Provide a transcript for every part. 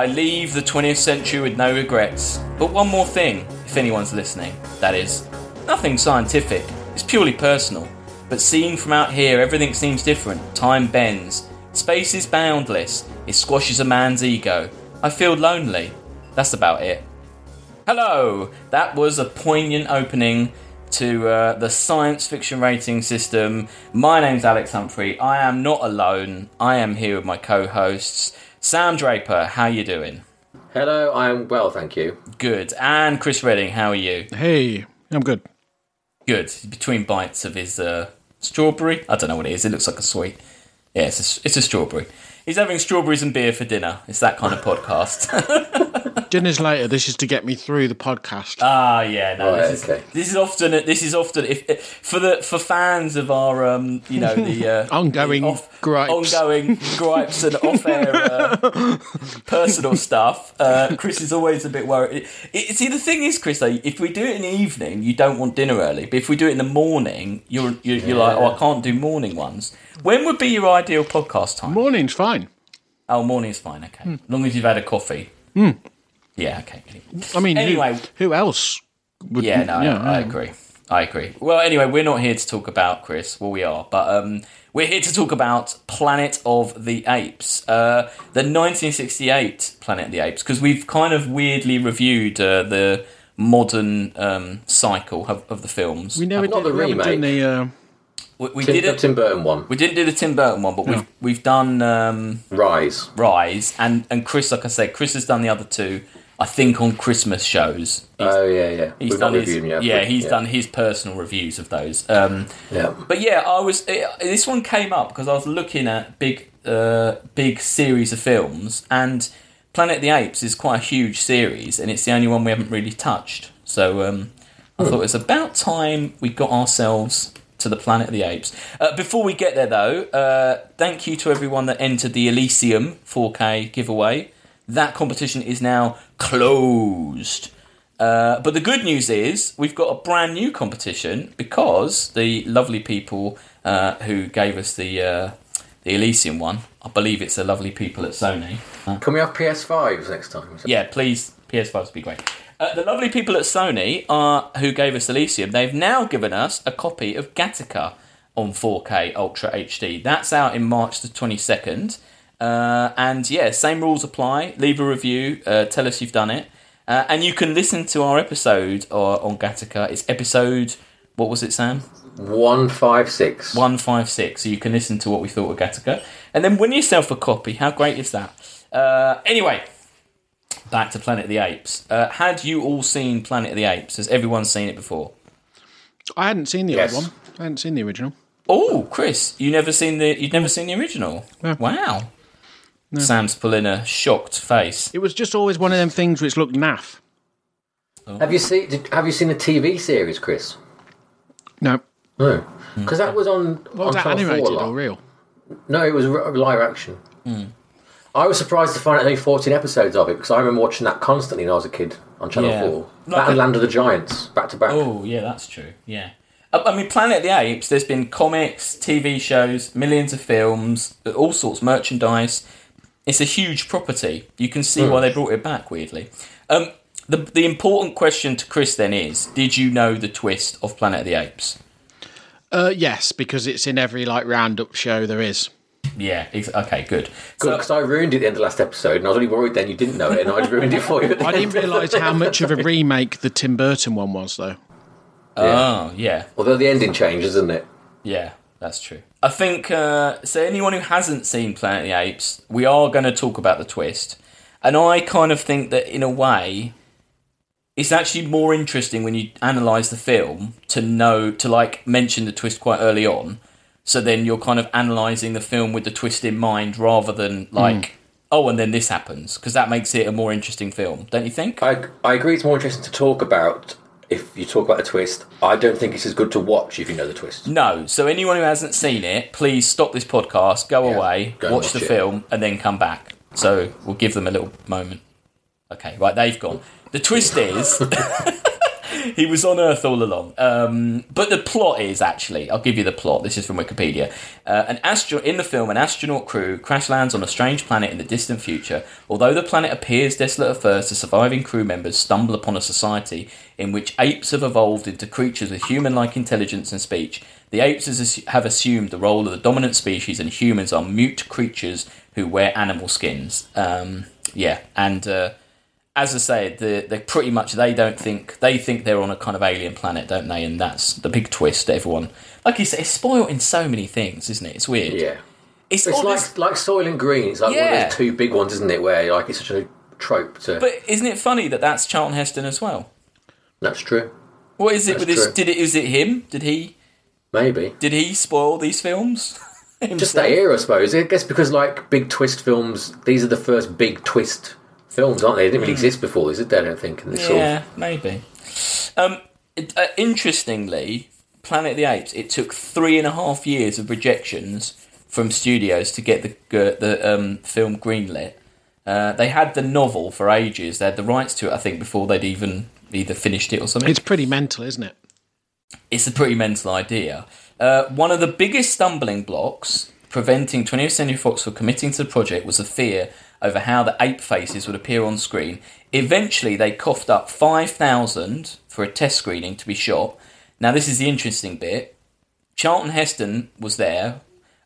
I leave the 20th century with no regrets. But one more thing, if anyone's listening, that is, nothing scientific, it's purely personal. But seeing from out here, everything seems different. Time bends. Space is boundless. It squashes a man's ego. I feel lonely. That's about it. Hello! That was a poignant opening to uh, the science fiction rating system. My name's Alex Humphrey. I am not alone. I am here with my co-hosts. Sam Draper, how you doing? Hello, I'm well, thank you. Good. And Chris Redding, how are you? Hey, I'm good. Good. Between bites of his uh, strawberry. I don't know what it is. It looks like a sweet. Yeah, it's a, it's a strawberry. He's having strawberries and beer for dinner. It's that kind of podcast. Dinner's later. This is to get me through the podcast. Ah, yeah, no. Right, this, okay. is, this is often. This is often if, if for the for fans of our, um, you know, the uh, Ongoing the gripes. ongoing gripes and off-air uh, personal stuff. Uh, Chris is always a bit worried. It, it- see, the thing is, Chris, though, if we do it in the evening, you don't want dinner early. But if we do it in the morning, you're you're, you're like, oh, I can't do morning ones. When would be your ideal podcast time? Morning's fine. Oh, morning's fine. Okay, as long as you've had a coffee. Yeah. Okay. I mean, Anyway. who, else? Would, Yeah, no, yeah, I, I agree. I agree. Well, anyway, we're not here to talk about Chris. Well, we are, but um, we're here to talk about Planet of the Apes, uh, the 1968 Planet of the Apes, because we've kind of weirdly reviewed uh, the modern um, cycle of, of the films. We never Not did the we haven't done remake. the. Uh, we, we Tim, did the it. Tim Burton one, We didn't do the Tim Burton one, but we've we've done um, Rise. Rise and and Chris. Like I said, Chris has done the other two. I think on Christmas shows. Oh yeah, yeah. he's We've done his, reviewed them yet. yeah, he's done his personal reviews of those. Um, Yeah. But yeah, I was. eh, This one came up because I was looking at big, uh, big series of films, and Planet of the Apes is quite a huge series, and it's the only one we haven't really touched. So um, I thought it was about time we got ourselves to the Planet of the Apes. Uh, before we get there, though, uh, thank you to everyone that entered the Elysium 4K giveaway. That competition is now closed. Uh, but the good news is we've got a brand new competition because the lovely people uh, who gave us the uh, the Elysium one, I believe it's the lovely people at Sony. Can we have PS5s next time? Yeah, please, PS5s would be great. Uh, the lovely people at Sony are who gave us Elysium. They've now given us a copy of Gattaca on 4K Ultra HD. That's out in March the 22nd. Uh, and yeah, same rules apply. Leave a review. Uh, tell us you've done it. Uh, and you can listen to our episode uh, on Gattaca. It's episode, what was it, Sam? One five six. 156. So you can listen to what we thought of Gattaca. And then win yourself a copy. How great is that? Uh, anyway, back to Planet of the Apes. Uh, had you all seen Planet of the Apes? Has everyone seen it before? I hadn't seen the Yes. old one. I hadn't seen the original. Oh, Chris, you never seen the you'd never seen the original. No. Wow. Sam's pulling a shocked face. It was just always one of them things which looked naff. Have you seen? Did, have you seen the TV series, Chris? No. No, because that was on. What was on that Channel 4 a animated lot. or real? No, it was live action. Hmm. I was surprised to find out only 14 episodes of it because I remember watching that constantly when I was a kid on Channel Yeah. 4. Like that a- and Land of the Giants, back to back. Oh, yeah, that's true. Yeah. Uh, I I mean, Planet of the Apes, there's been comics, TV shows, millions of films, all sorts, of merchandise. It's a huge property. You can see why they brought it back, weirdly. Um, the, the important question to Chris then is Did you know the twist of Planet of the Apes? Uh, yes, because it's in every like roundup show there is. Yeah, ex- okay, good. Good, So, because I ruined it at the end of the last episode and I was only worried then you didn't know it and I'd ruined it for you. At the I didn't realise how much of a remake the Tim Burton one was, though. oh, yeah, Although the ending changes, isn't it? yeah, that's true. I think, uh, so anyone who hasn't seen Planet of the Apes, we are going to talk about the twist. And I kind of think that in a way, it's actually more interesting when you analyze the film to know to like mention the twist quite early on so then you're kind of analyzing the film with the twist in mind rather than like mm. oh and then this happens because that makes it a more interesting film don't you think I, I agree it's more interesting to talk about if you talk about the twist. I don't think it's as good to watch if you know the twist. no so anyone who hasn't seen it please stop this podcast go Yeah, away go watch, watch the it. film and then come back so we'll give them a little moment okay right they've gone the twist is he was on Earth all along. Um, but the plot is actually, I'll give you the plot. This is from Wikipedia. Uh, an astro- in the film, an astronaut crew crash lands on a strange planet in the distant future. Although the planet appears desolate at first, the surviving crew members stumble upon a society in which apes have evolved into creatures with human-like intelligence and speech. The apes have assumed the role of the dominant species, and humans are mute creatures who wear animal skins. Um, yeah, and. Uh, as I say, the, they pretty much they don't think they think they're on a kind of alien planet, don't they? And that's the big twist. Everyone, like you say, it's spoiled in so many things, isn't it? It's weird. Yeah. It's, It's like this- like Soylent Green. It's like one of those two big ones, isn't it? Where like it's such a trope to. but isn't it funny that that's Charlton Heston as well? That's true. What is it That's with this? true. Did it? Is it him? Did he? Maybe. Did he spoil these films? Just that era, I suppose. I guess because like big twist films, these are the first big twist films, aren't they? They didn't really exist before, is it? I don't think. And this sort of-. Yeah, maybe. Um, it- uh, interestingly, Planet of the Apes. It took three and a half years of rejections from studios to get the uh, the um, film greenlit. Uh, they had the novel for ages. They had the rights to it, I think, before they'd even either finished it or something. It's pretty mental, isn't it? It's a pretty mental idea. Uh, one of the biggest stumbling blocks preventing 20th Century Fox from committing to the project was a fear over how the ape faces would appear on screen. Eventually, they coughed up 5,000 for a test screening to be shot. Now, this is the interesting bit. Charlton Heston was there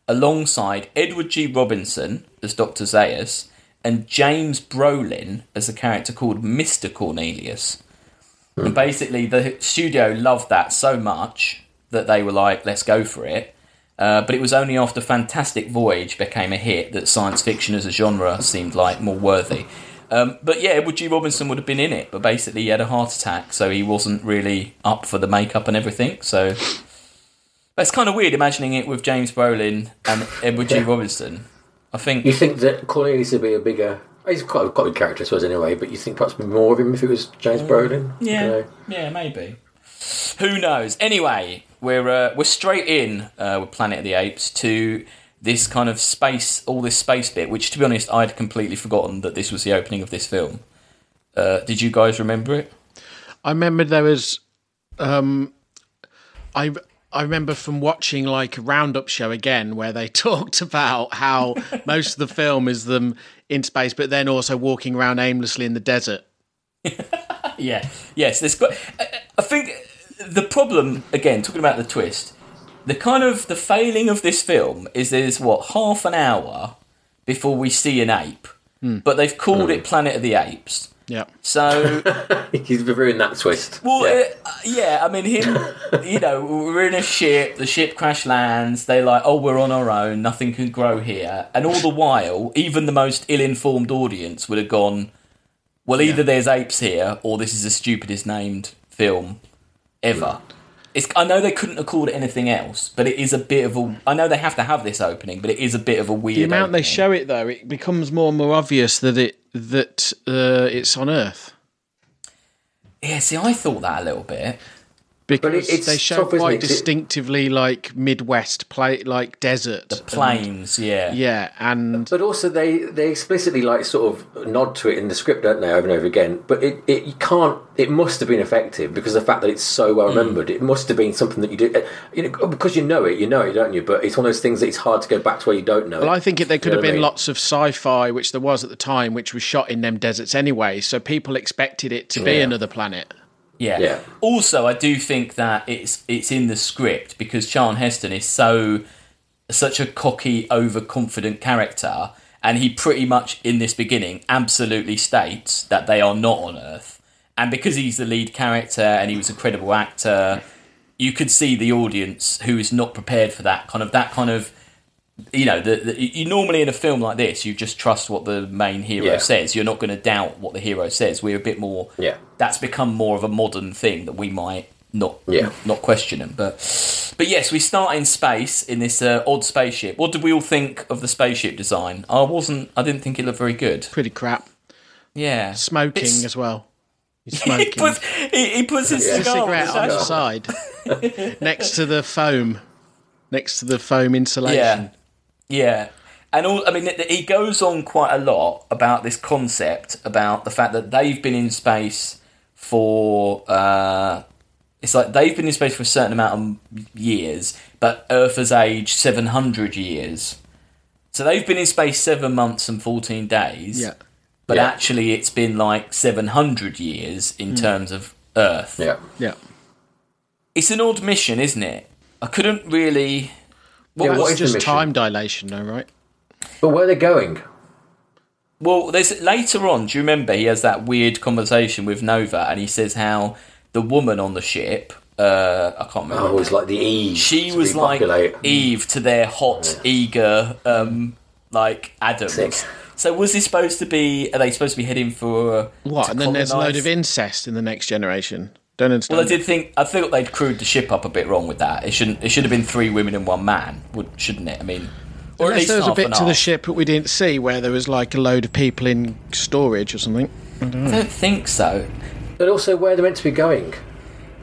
alongside Edward G. Robinson as Dr. Zaius and James Brolin as a character called Mr. Cornelius. And hmm. basically, the studio loved that so much that they were like, let's go for it. Uh, but it was only after Fantastic Voyage became a hit that science fiction as a genre seemed like more worthy. Um, but yeah, Edward G. Robinson would have been in it, but basically he had a heart attack, so he wasn't really up for the makeup and everything. So that's kind of weird imagining it with James Brolin and Edward G. Robinson. I think You think that Cornelius would be a bigger. He's quite, quite a good character, I suppose, anyway, but you think perhaps more of him if it was James Brolin? Yeah, don't know. yeah, maybe. Who knows? Anyway, we're uh, we're straight in uh, with Planet of the Apes to this kind of space, all this space bit. Which, to be honest, I'd completely forgotten that this was the opening of this film. Uh, did you guys remember it? I remember there was, um, I I remember from watching like a roundup show again where they talked about how most of the film is them in space, but then also walking around aimlessly in the desert. Yeah. Yes. There's. got- I- I think the problem again, talking about the twist, the kind of the failing of this film is there's what half an hour before we see an ape, but they've called it Planet of the Apes. Yeah, So He's ruined that twist. Well, yeah. yeah. Uh, yeah, I mean, him, you know, we're in a ship, the ship crash lands, they're like, oh, we're on our own, nothing can grow here. And all the while, even the most ill informed audience would have gone, well, either there's apes here, or this is the stupidest named film ever. It's, I know they couldn't have called it anything else, but it is a bit of a. I know they have to have this opening, but it is a bit of a weird. the amount they show it though, it becomes more and more obvious that it that uh, it's on Earth Yeah, see, I thought that a little bit. Because it's they show tough, quite it? 'Cause it- distinctively like Midwest play like desert and- Plains, yeah. yeah, and But also, they, they explicitly like sort of nod to it in the script, don't they, over and over again? But it, it you can't. It must have been effective because of the fact that it's so well remembered. It must have been something that you did. uh, You know, because you know it, you know it, don't you? But it's one of those things that it's hard to go back to where you don't know Well, it. I think it, there could know have what I been mean? lots of sci-fi, which there was at the time, which was shot in them deserts anyway. So people expected it to be another planet. Yeah. Yeah. Also, I do think that it's it's in the script because Charlton Heston is so such a cocky, overconfident character, and he pretty much in this beginning absolutely states that they are not on Earth. And because he's the lead character and he was a credible actor, you could see the audience who is not prepared for that kind of that kind of you know, the, the, you normally in a film like this, you just trust what the main hero Yeah. says. You're not going to doubt what the hero says. We're a bit more. Yeah. That's become more of a modern thing that we might not Yeah. not question them. But but yes, we start in space in this uh, odd spaceship. What did we all think of the spaceship design? I wasn't. I didn't think it looked very good. Pretty crap. Yeah, Smoking It's- as well. He's he puts he, he puts his Yeah. a cigar on cigarette on the side, next to the foam, next to the foam insulation. Yeah, yeah. And all, I mean, th- he goes on quite a lot about this concept about the fact that they've been in space for. Uh, it's like they've been in space for a certain amount of years, but Earth has aged 700 years. So they've been in space seven months and 14 days. Yeah. But Yeah. actually, it's been like 700 years in terms of Earth. Yeah. Yeah. It's an odd mission, isn't it? I couldn't really. What Yeah, was- what It's just time dilation, though, right? But where are they going? Well, there's later on. Do you remember he has that weird conversation with Nova, and he says how the woman on the ship, uh, I can't remember. Oh, it was like the Eve. she to was like. Eve to their hot, eager, um, like Adams. Sick. So was this supposed to be? Are they supposed to be heading for What? to And then there's a load of incest in the next generation. Don't understand. Well, I did think I thought they'd crewed the ship up a bit wrong with that. It shouldn't. It should have been three women and one man, would shouldn't it? I mean, or at Unless least there was a half bit and to the ship that we didn't see where there was like a load of people in storage or something. I don't think so. But also, where they're meant to be going.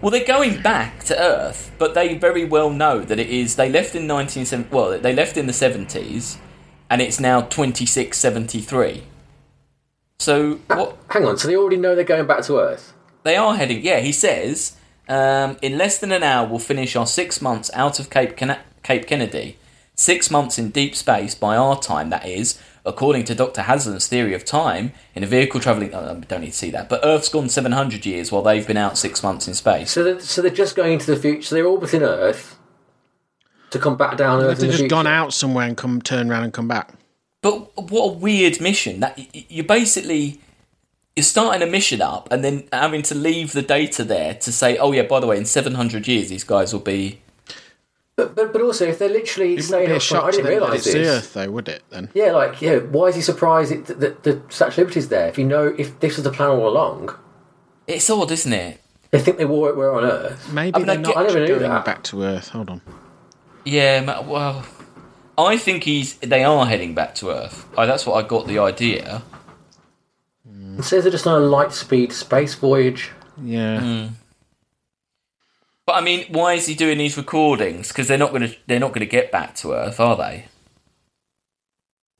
Well, they're going back to Earth, but they very well know that it is. They left in 1970. Well, they left in the 70s, and it's now 2673. So what Hang on, so they already know they're going back to Earth? They are heading? Yeah, he says um, in less than an hour we'll finish our six months out of Cape Ken- Cape Kennedy. Six months in deep space by our time, that is, according to Dr. Hasslein's theory of time, in a vehicle travelling. Oh, I don't need to see that, but Earth's gone 700 years while they've been out six months in space. So they're, so they're just going into the future. So they're orbiting Earth to come back down Earth. They've in just future. gone out somewhere and come turn around and come back. But what a weird mission! That y- y- you basically you're starting a mission up and then having to leave the data there to say, oh yeah, by the way, in 700 years these guys will be. But, but but also, if they're literally It saying, be a oh, up front, shock I didn't realise this. Earth, though, would it? Then Yeah, like yeah. Why is he surprised it, that the Statue of Liberty's there? If you know, if this was the plan all along, It's odd, isn't it? they think they were where on Earth. maybe I mean, I they're get- not I never knew going that. back to Earth. Hold on. Yeah. Well, I think he's. They are heading back to Earth. Oh, that's what I got the idea. It says they're just on a light speed space voyage. Yeah. Hmm. But I mean, why is he doing these recordings? Because they're not going to. They're not going to get back to Earth, are they?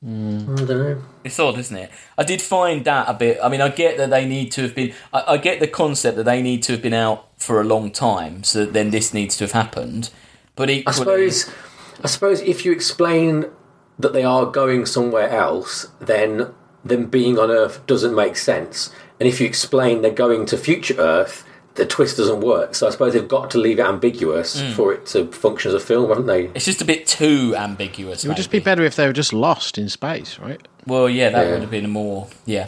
I don't know. It's odd, isn't it? I did find that a bit. I mean, I get that they need to have been. I, I get the concept that they need to have been out for a long time, so then this needs to have happened. But I equally, suppose, I suppose if you explain that they are going somewhere else, then them being on Earth doesn't make sense. And if you explain they're going to future Earth, the twist doesn't work. So I suppose they've got to leave it ambiguous Hmm. for it to function as a film, haven't they? it's just a bit too ambiguous. It would just be better if they were just lost in space, right? Well, yeah, that Yeah. would have been a more yeah.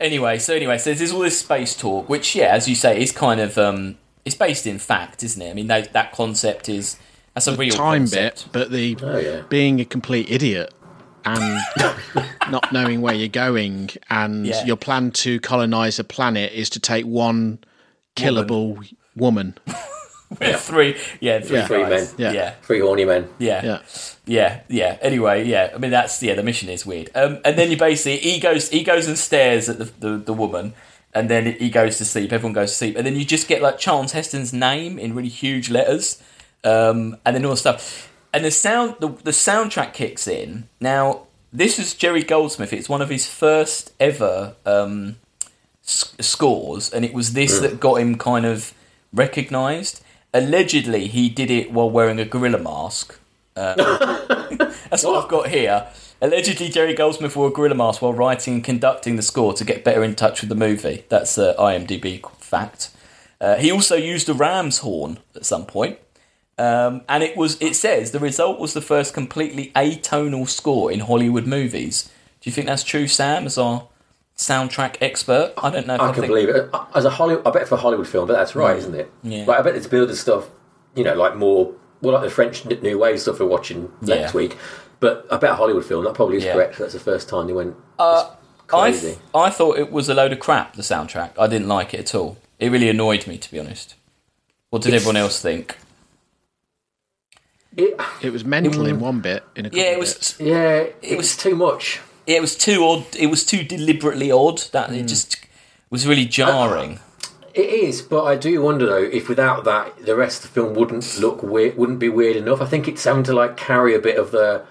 Anyway, so anyway, so there's all this space talk, which yeah, as you say, is kind of um, it's based in fact, isn't it? I mean, that, that concept is that's a real Time concept. bit, but the Oh yeah. being a complete idiot and not knowing where you're going and Yeah. your plan to colonize a planet is to take one killable woman. With three, yeah, three, Yeah. Three men. yeah, Yeah. yeah. Three horny men. Yeah. Yeah, yeah. Anyway, yeah. I mean, that's yeah. The mission is weird. Um, and then you basically he goes he goes and stares at the, the the woman, and then he goes to sleep. Everyone goes to sleep, and then you just get like Charles Heston's name in really huge letters, um, and then all the stuff. And the sound the the soundtrack kicks in. Now this is Jerry Goldsmith. It's one of his first ever um, s- scores, and it was this that got him kind of recognised. Allegedly, he did it while wearing a gorilla mask. That's what I've got here. Allegedly, Jerry Goldsmith wore a gorilla mask while writing and conducting the score to get better in touch with the movie. That's the IMDb fact. Uh, he also used a ram's horn at some point. Um, and it was. It says the result was the first completely atonal score in Hollywood movies. Do you think that's true, Sam? As our soundtrack expert, I don't know. If I, I can think, believe it. As a Hollywood, I bet for a Hollywood film, but that's right, isn't it? Yeah. Like I bet it's building stuff, you know, like more, well, like the French New Wave stuff we're watching next Yeah. week. But I bet a Hollywood film that probably is Yeah. correct. That's the first time they went. Uh, I, crazy. th- I thought it was a load of crap. The soundtrack. I didn't like it at all. It really annoyed me, to be honest. What did It's- everyone else think? It, It was mental in mm. one bit. In a Yeah, it bits. was. yeah, it, was- was too much. It was too odd. It was too deliberately odd. That it mm. just was really jarring. It is, but I do wonder though if without that, the rest of the film wouldn't look weird, wouldn't be weird enough. I think it's having to like carry a bit of the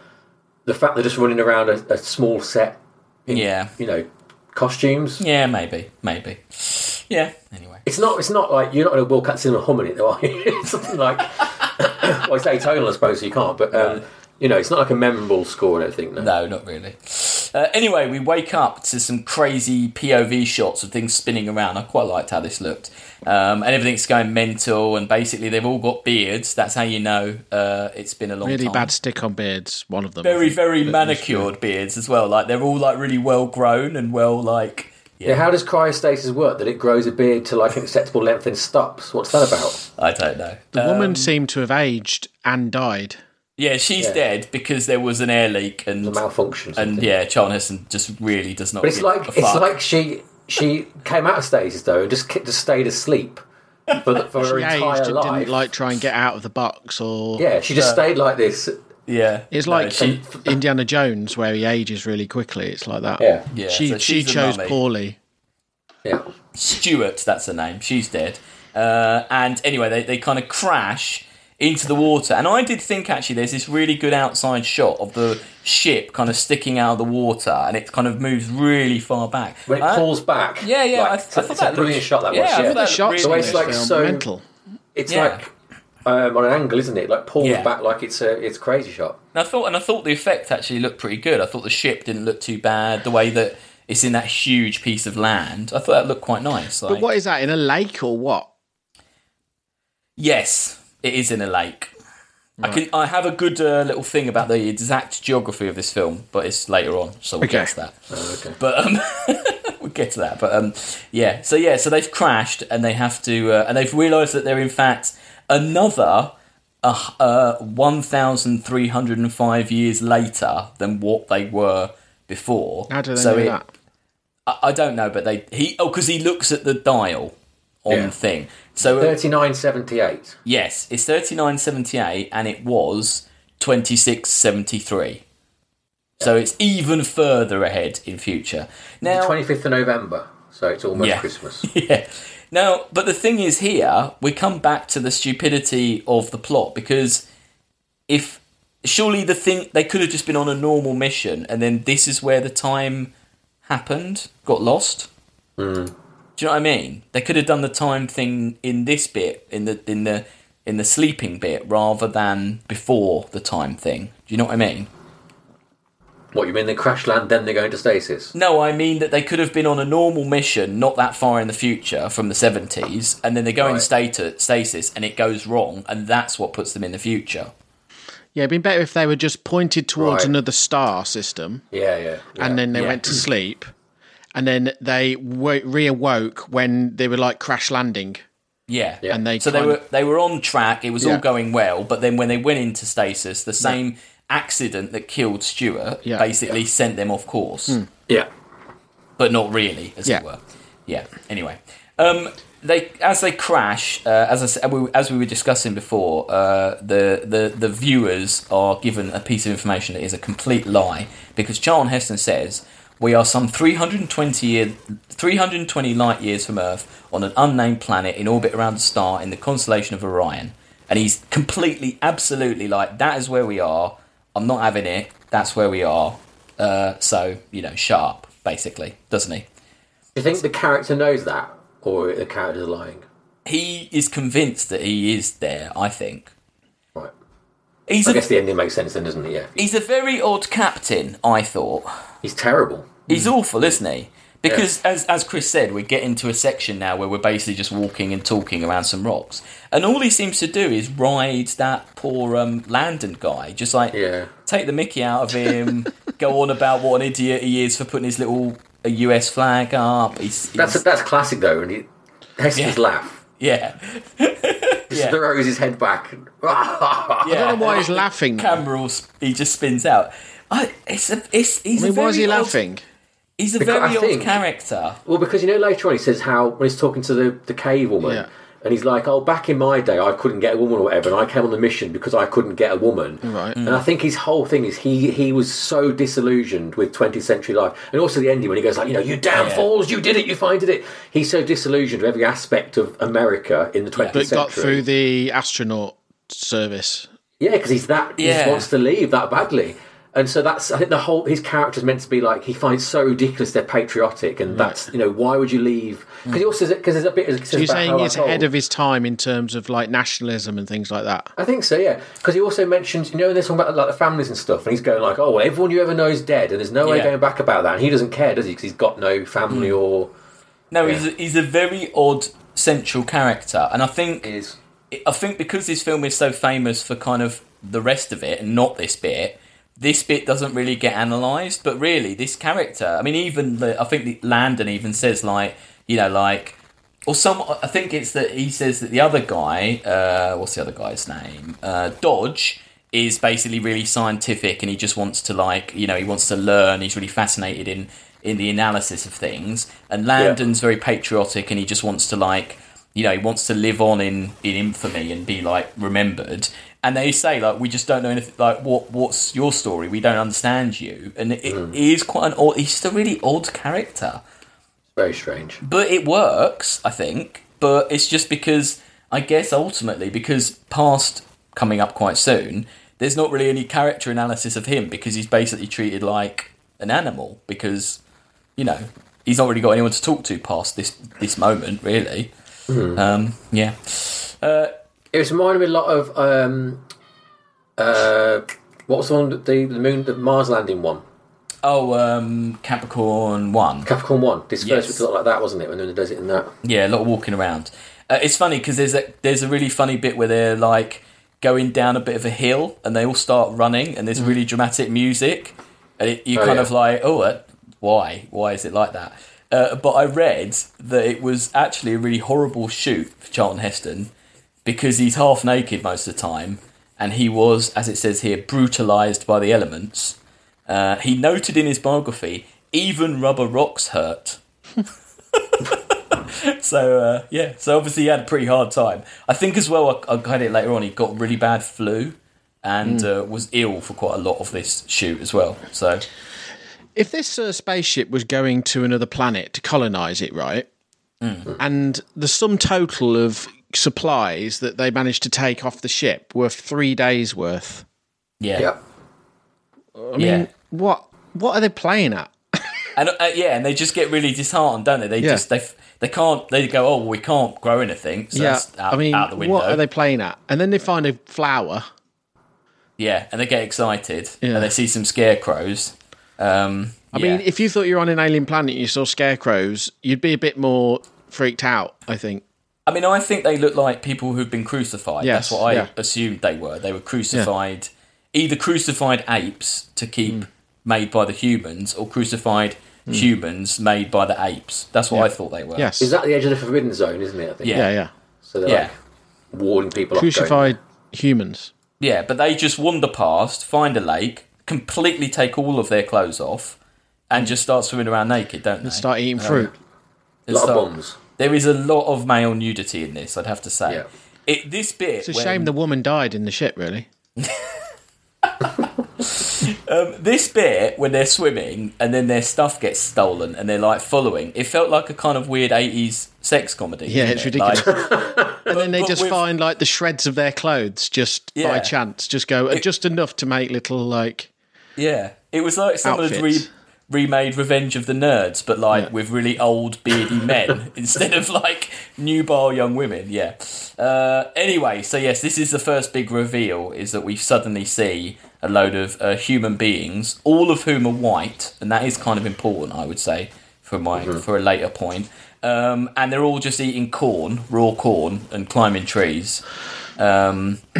the fact they're just running around a, a small set, yeah, you know, costumes. yeah, maybe, maybe. Yeah. Anyway. It's not. It's not like you're not going to walk out cinema humming it, though. Are you? it's something like. well, it's atonal, I suppose. So you can't, but um, you know, it's not like a memorable score. I don't think. No. No, not really. Uh, anyway, we wake up to some crazy POV shots of things spinning around. I quite liked how this looked. Um, and everything's going mental, and basically they've all got beards. That's how you know uh, it's been a long Really time. bad stick on beards. One of them. Very, very manicured beards as well. Like they're all like really well grown and well like. Yeah, how does cryostasis work? That it grows a beard to like an acceptable length and stops? What's that about? I don't know. The Um, woman seemed to have aged and died. yeah, she's Yeah. dead because there was an air leak and The malfunction. and yeah, Charlton Heston just really does not. but it's give like a it's like she she came out of stasis though and just just stayed asleep for the, for her She entire aged and life. didn't like try and get out of the box or. yeah, she just stayed like this. Yeah, It's No, like she, Indiana Jones, where he ages really quickly. It's like that. Yeah, yeah, She so she chose mummy. poorly. yeah. Stuart, that's her name. She's dead. Uh, and anyway, they, they kind of crash into the water. And I did think actually there's this really good outside shot of the ship kind of sticking out of the water and it kind of moves really far back. When it Uh, pulls back. Yeah, yeah. like, I, it's I a- thought it's a that brilliant looked- shot that yeah, was. I Yeah, thought The that shots looked The way it's like so- mental. It's Yeah. like um, on an angle, isn't it? Like pulls Yeah. back like it's a it's a crazy shot. And I thought, and I thought the effect actually looked pretty good. I thought the ship didn't look too bad. The way that it's in that huge piece of land, I thought that looked quite nice. Like, But what is that in a lake or what? Yes, it is in a lake. I can. I have a good uh, little thing about the exact geography of this film, but it's later on, so we'll Okay. get to that. Oh, okay. But um, we'll get to that. But um, yeah. So yeah. So they've crashed, and they have to, uh, and they've realised that they're in fact another uh, uh, one thousand three hundred and five years later than what they were before. How do they so know it- that? I, I don't know, but they he oh because he looks at the dial on Yeah. thing. So Thirty nine seventy eight. Yes, it's thirty nine seventy eight, and it was twenty six seventy three. So it's even further ahead in future. Now, Twenty fifth of November. So it's almost Yeah. Christmas. yeah. Now, but the thing is, here we come back to the stupidity of the plot because if surely the thing they could have just been on a normal mission, and then this is where the time happened, got lost. Hmm. Do you know what I mean? They could have done the time thing in this bit, in the in the in the sleeping bit, rather than before the time thing. Do you know what I mean? What you mean they crash land, then they go into stasis? No, I mean that they could have been on a normal mission, not that far in the future, from the seventies, and then they go in Right. status, stasis, and it goes wrong, and that's what puts them in the future. Yeah, it'd been better if they were just pointed towards Right. another star system, Yeah, yeah. yeah. and then they Yeah. went to sleep, and then they wo- reawoke when they were like crash landing. Yeah, Yeah. And they so they were they were on track. It was all going well, but then when they went into stasis, the same accident that killed Stuart Yeah. basically sent them off course. yeah. but not really, as Yeah. it were. Yeah. Anyway, um, they as they crash, uh, as I said, we- as we were discussing before, uh, the the the viewers are given a piece of information that is a complete lie because Charlton Heston says we are some 320 year 320 light years from Earth on an unnamed planet in orbit around a star in the constellation of Orion, and he's completely, absolutely like that is where we are. I'm not having it. That's where we are. Uh, so you know, shut up, basically, doesn't he? Do you think the character knows that, or the character's lying? He is convinced that he is there. I think Right. he's I a guess the ending makes sense then, doesn't it? Yeah. he's a very odd captain. I thought He's terrible. he's awful, isn't he? Because as as Chris said, we get into a section now where we're basically just walking and talking around some rocks, and all he seems to do is ride that poor um, Landon guy, just like Yeah. take the Mickey out of him, go on about what an idiot he is for putting his little a US flag up. He's, That's he's- that's classic though, and he Heston's Yeah. laugh. yeah, yeah. Throws his head back. yeah. I don't know why he's laughing. camera, will he just spins out. I, it's a, it's, he's I mean, a very why is he odd- laughing? He's a Because very I odd think- character. well, because you know later on he says how when he's talking to the the cave woman. Yeah. And he's like, "Oh, back in my day, I couldn't get a woman or whatever, and I came on the mission because I couldn't get a woman." Right. And I think his whole thing is he he was so disillusioned with 20th century life, and also the ending when he goes like, "You know, you damn Yeah. fools, you did it, you finally did it." He's so disillusioned with every aspect of America in the 20th But century. got through the astronaut service. Yeah, because he's that. He Yeah. just wants to leave that badly. And so that's I think the whole his character's meant to be like he finds so ridiculous they're patriotic, and that's you know why would you leave? Because he also because there's a bit. So you're saying it's ahead of his time in terms of like nationalism and things like that. I think so, yeah. Because he also mentions, you know, they're talking about like the families and stuff, and he's going like, "Oh, well, everyone you ever know is dead, and there's no way Yeah. going back about that." And he doesn't care, does he? Because he's got no family hmm. or No, he's a, he's a very odd central character, and I think is. I think because this film is so famous for kind of the rest of it and not this bit, this bit doesn't really get analysed. But really, this character, I mean, even the, I think the, Landon even says like, you know, like, or some, I think it's that he says that the other guy, uh, what's the other guy's name? Uh, Dodge is basically really scientific and he just wants to like, you know, he wants to learn. He's really fascinated in in the analysis of things. And Landon's very patriotic and he just wants to like you know, he wants to live on in, in infamy and be like remembered. And they say like, we just don't know anything. Like, what what's your story? We don't understand you. And it, it is quite an odd. He's just a really odd character, Very strange. but it works, I think. But it's just because I guess ultimately because past coming up quite soon, there's not really any character analysis of him because he's basically treated like an animal because you know he's not really got anyone to talk to past this this moment really. Um, yeah. Uh, It was reminding me a lot of um, uh, what was the one that the the moon the Mars landing one oh, um, Capricorn one. Capricorn one. This Yes. first was a lot like that, wasn't it? When they does it in that. Yeah, a lot of walking around. Uh, it's funny because there's a there's a really funny bit where they're like going down a bit of a hill and they all start running and there's really dramatic music and it, you Oh, kind yeah. of like oh uh, why why is it like that? Uh, but I read that it was actually a really horrible shoot for Charlton Heston because he's half naked most of the time and he was, as it says here, brutalized by the elements. Uh, he noted in his biography, even rubber rocks hurt. so uh, yeah, so obviously he had a pretty hard time. I think as well. I, I got it later on. He got really bad flu and uh, was ill for quite a lot of this shoot as well. So If this uh, spaceship was going to another planet to colonize it, right? And the sum total of supplies that they managed to take off the ship were three days worth. yeah, Yeah. I mean, Yeah. what what are they playing at? and uh, yeah, and they just get really disheartened, don't they? They Yeah. just they they can't. They go, oh, well, we can't grow anything. So yeah, that's out, I mean, out the window. what are they playing at? And then they find a flower. Yeah, and they get excited Yeah. and they see some scarecrows. Um, I yeah. mean, if you thought you were on an alien planet and you saw scarecrows, you'd be a bit more freaked out. I think. I mean, I think they look like people who've been crucified. Yes, That's what I yeah. assumed they were. They were crucified, either crucified apes to keep Hmm. made by the humans, or crucified mm. humans made by the apes. That's what Yeah. I thought they were. Yes. Is that the edge of the forbidden zone, isn't it? I think. Yeah. yeah, yeah. So they're Yeah. like warding people off. Crucified humans. Yeah, but they just wander past, find a lake, completely take all of their clothes off, and mm. just start swimming around naked, don't they? Start eating um, fruit. And Going. A lot start- of bombs. There is a lot of male nudity in this, I'd have to say. Yeah. It, this bit. It's a shame the woman died in the ship. Really. this bit when they're swimming and then their stuff gets stolen and they're like following it felt like a kind of weird 80s sex comedy Yeah, it's it? ridiculous. Like, And then they just with- find like the shreds of their clothes just by chance. Just go uh, just enough to make little like yeah it was like someone had re- Outfits. Remade revenge of the nerds but like Yeah. with really old beardy men instead of like nubile young women yeah uh, anyway so yes this is the first big reveal is that we suddenly see a load of uh, human beings all of whom are white and that is kind of important i would say for my for a later point um, and they're all just eating corn raw corn and climbing trees um,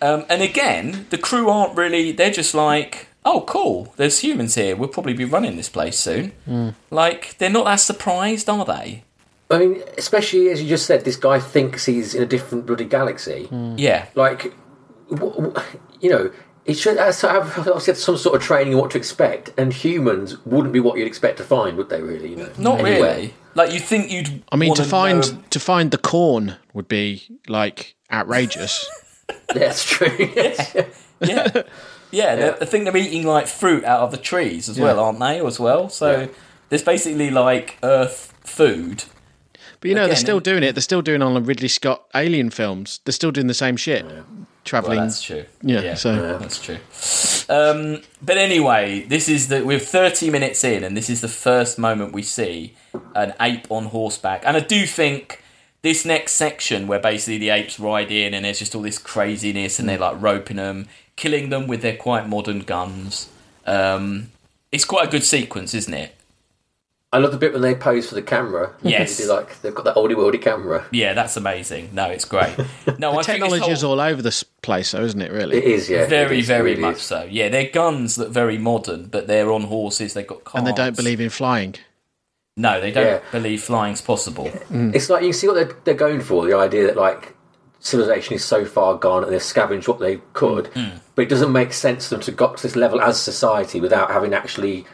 um, and again, the crew aren't really. They're just like, oh, cool. There's humans here. We'll probably be running this place soon. Hmm. Like they're not that surprised, are they? I mean, especially as you just said, this guy thinks he's in a different bloody galaxy. Hmm. Yeah, Like, w- w- you know, he should uh, have have- obviously had some sort of training in what to expect, and humans wouldn't be what you'd expect to find, would they? Really? You know, not Anywhere. really. Like you think you'd. I mean to find know- to find the corn would be like outrageous. That's true. yes. yeah, yeah. they- I think they're eating like fruit out of the trees as well, aren't they? As well. So Yeah. there's basically like Earth food. But you know, they're still doing it. They're still doing it on the Ridley Scott Alien films. They're still doing the same shit. traveling. Well, that's true. Yeah, so- that's true. Um, but anyway, this is the we're 30 minutes in, and this is the first moment we see an ape on horseback. And I do think this next section, where basically the apes ride in, and there's just all this craziness, and they're like roping them, killing them with their quite modern guns. Um, it's quite a good sequence, isn't it? I love the bit when they pose for the camera. Yes. they like they've got that oldie worldy camera. Yeah, that's amazing. No, it's great. No, I think Technology this is all over the place, though, isn't it? Really. It is, yeah. very, it is, very really much is. so. Yeah, their guns look very modern, but they're on horses. They've got cars. and they don't believe in flying. No, they don't Yeah. believe flying's possible. It's like you see what they're, they're going for. The idea that like civilization is so far gone and they've scavenged what they could, Mm. but it doesn't make sense for them to got to this level as society without having actually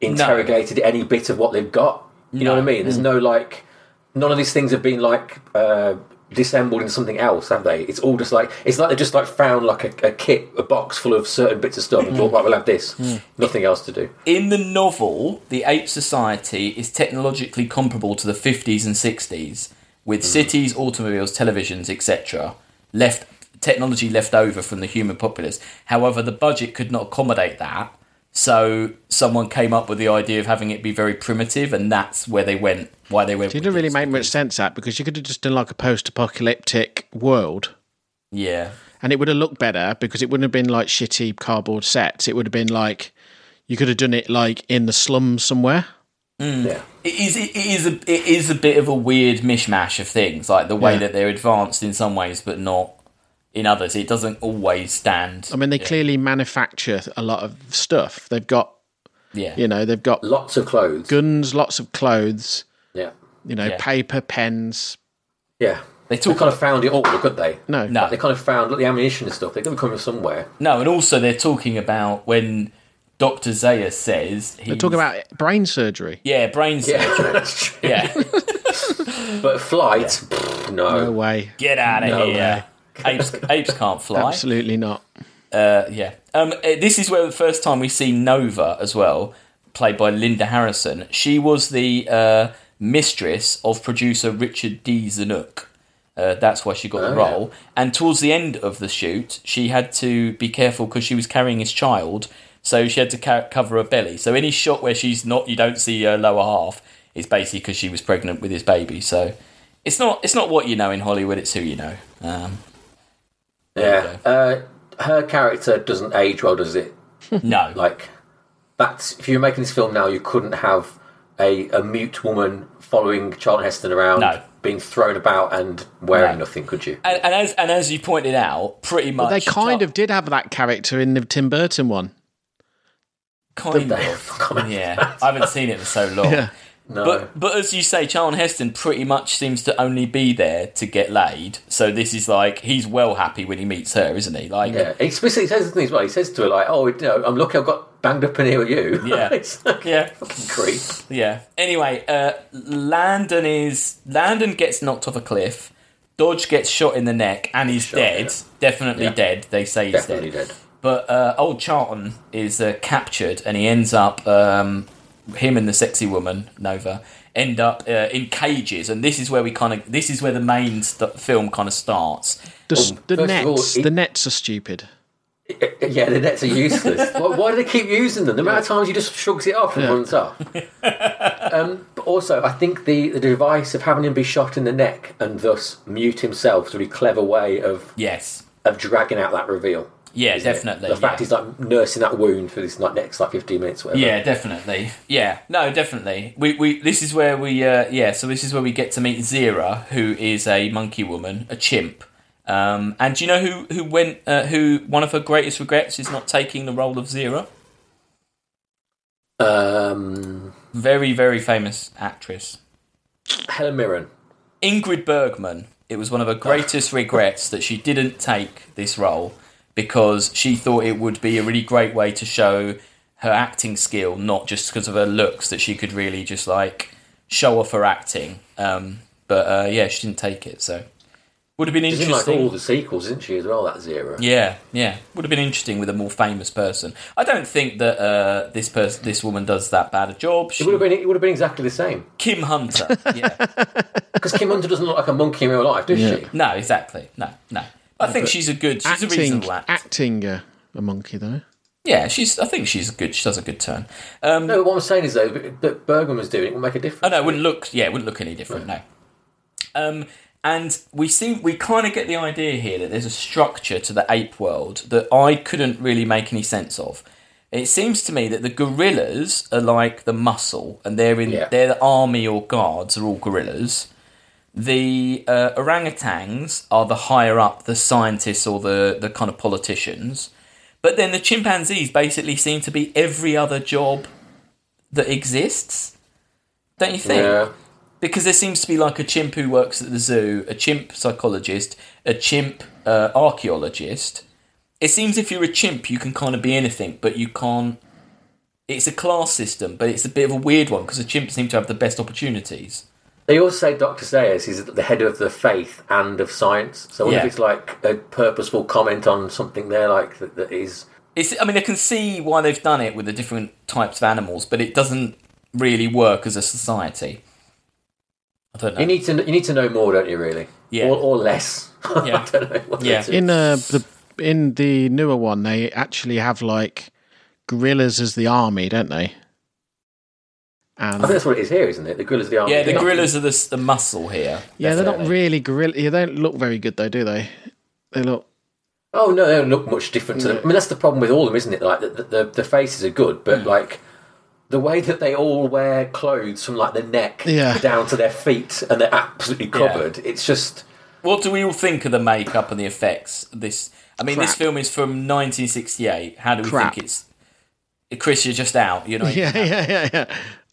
interrogated any bit of what they've got. You know what I mean? There's no like none of these things have been like uh, disassembled in something else, have they? It's all just like it's like they just like found like a, a kit, a box full of certain bits of stuff, and thought, right, we'll have this. Nothing else to do. In the novel, the ape society is technologically comparable to the 50s and 60s, with mm. cities, automobiles, televisions, etc. left technology left over from the human populace. However, the budget could not accommodate that, so someone came up with the idea of having it be very primitive, and that's where they went. Why they went? It didn't really make much sense that because you could have just done like a post-apocalyptic world, Yeah, and it would have looked better because it wouldn't have been like shitty cardboard sets. It would have been like you could have done it like in the slums somewhere. Mm. Yeah. It is. It is a. It is a bit of a weird mishmash of things, like the way Yeah. that they're advanced in some ways, but not in others. It doesn't always stand. I mean, they clearly manufacture a lot of stuff. They've got, yeah, you know, they've got Lots of clothes. guns, lots of clothes, Yeah. you know, Yeah. paper, pens. Yeah. They They talk- kind of found it all, could they? No, No. They kind of found like, the ammunition and stuff. They're going to come from somewhere. no, and also they're talking about when Doctor Zaius says he's They're talking about brain surgery. yeah brain surgery. Yeah, that's true. Yeah, But flight, pff, no. No way. get out of No here. Apes, apes can't fly. Absolutely not. Uh, yeah. Um, uh, this is where the first time we see Nova as well, played by Linda Harrison. She was the uh, mistress of producer Richard D. Zanuck. Uh, that's why she got the Oh, role. And towards the end of the shoot, she had to be careful because she was carrying his child, so she had to ca- cover her belly. So any shot where she's not, you don't see her lower half, is basically because she was pregnant with his baby. So it's not, it's not what you know in Hollywood; it's who you know. Um, Yeah. Uh, her character doesn't age well, does it? no, Like, that's if you were making this film now, you couldn't have a, a mute woman following Charlton Heston around, No. being thrown about and wearing No. nothing, could you? And, and as and as you pointed out, pretty much They kind Char- of did have that character in the Tim Burton one. Kind they? of. yeah, I haven't seen it for so long. Yeah. No. But but as you say, Charlton Heston pretty much seems to only be there to get laid. So this is like he's well happy when he meets her, isn't he? Like yeah, he explicitly says things. Well, he says to her like, "Oh, you know, I'm lucky I've got banged up in here with you." Yeah. it's like yeah, fucking creep. yeah. Anyway, uh, Landon is Landon gets knocked off a cliff. Dodge gets shot in the neck and he's Shot, dead. yeah. Definitely Yeah. dead. They say he's Definitely dead. dead. But uh, old Charlton is uh, captured, and he ends up. Um, him and the sexy woman Nova end up uh, in cages, and this is where we kind of. This is where the main st- film kind of starts. The, s- the first nets, all, it- the nets are stupid. Yeah, the nets are useless. why, why do they keep using them? The amount of times you just shrugs it off and Yeah. runs off. um, but also, I think the, the device of having him be shot in the neck and thus mute himself is a really clever way of, Yes. of dragging out that reveal. Yeah, isn't it? definitely. The fact yeah. he's like nursing that wound for this like next like fifteen minutes, whatever. Yeah, definitely. Yeah, no, definitely. We we this is where we uh, yeah. So this is where we get to meet Zira, who is a monkey woman, a chimp. Um, and do you know who who went uh, who one of her greatest regrets is not taking the role of Zira? Um, Very very famous actress Helen Mirren. Ingrid Bergman. It was one of her greatest regrets that she didn't take this role because she thought it would be a really great way to show her acting skill, not just because of her looks, that she could really just like show off her acting. Um, but uh, yeah, she didn't take it, so would have been She's in like interesting. all the sequels, isn't she, as well, that Zira? yeah, yeah, would have been interesting with a more famous person. I don't think that uh, this person, this woman, does that bad a job. She, It would have been it would have been exactly the same. Kim Hunter, yeah. Because Kim Hunter doesn't look like a monkey in real life, does Yeah. she? No, exactly. No, no. I think she's a good. She's a acting, reasonable act. acting uh, a monkey though. Yeah, she's. I think she's good. She does a good turn. Um, No, what I'm saying is though that Bergman was doing it will make a difference. Oh no, it wouldn't look. Yeah, it wouldn't look any different. No. Um, and we see we kind of get the idea here that there's a structure to the ape world that I couldn't really make any sense of. It seems to me that the gorillas are like the muscle, and they're in Yeah. their army or guards are all gorillas. The uh, orangutans are the higher up, the scientists or the the kind of politicians. But then the chimpanzees basically seem to be every other job that exists. Don't you think? Yeah. Because there seems to be like a chimp who works at the zoo, a chimp psychologist, a chimp uh, archaeologist. It seems if you're a chimp, you can kind of be anything, but you can't. It's a class system, but it's a bit of a weird one because the chimps seem to have the best opportunities. They also say Dr. Zaius is the head of the faith and of science. So I wonder Yeah. if it's like a purposeful comment on something there, like that, that is. It's. I mean, I can see why they've done it with the different types of animals, but it doesn't really work as a society. I don't know. You need to you need to know more, don't you? Really? Yeah. Or, or less. Yeah. I don't know. What Yeah. In uh, the in the newer one, they actually have like gorillas as the army, don't they? I think that's what it is here, isn't it? The gorillas, the army. yeah, the They're not- gorillas are the, the muscle here. yeah, they're not really gorilla. Yeah, they don't look very good though, do they? They look. Oh no, they don't look much different to them. I mean, that's the problem with all of them, isn't it? Like the the, the faces are good, but Hmm. like the way that they all wear clothes from like the neck Yeah. down to their feet, and they're absolutely Yeah. covered. It's just What do we all think of the makeup and the effects? This, I mean, this film is from 1968. How do we Crap. think it's? Chris, you're just out. You know. Yeah, yeah, yeah, yeah.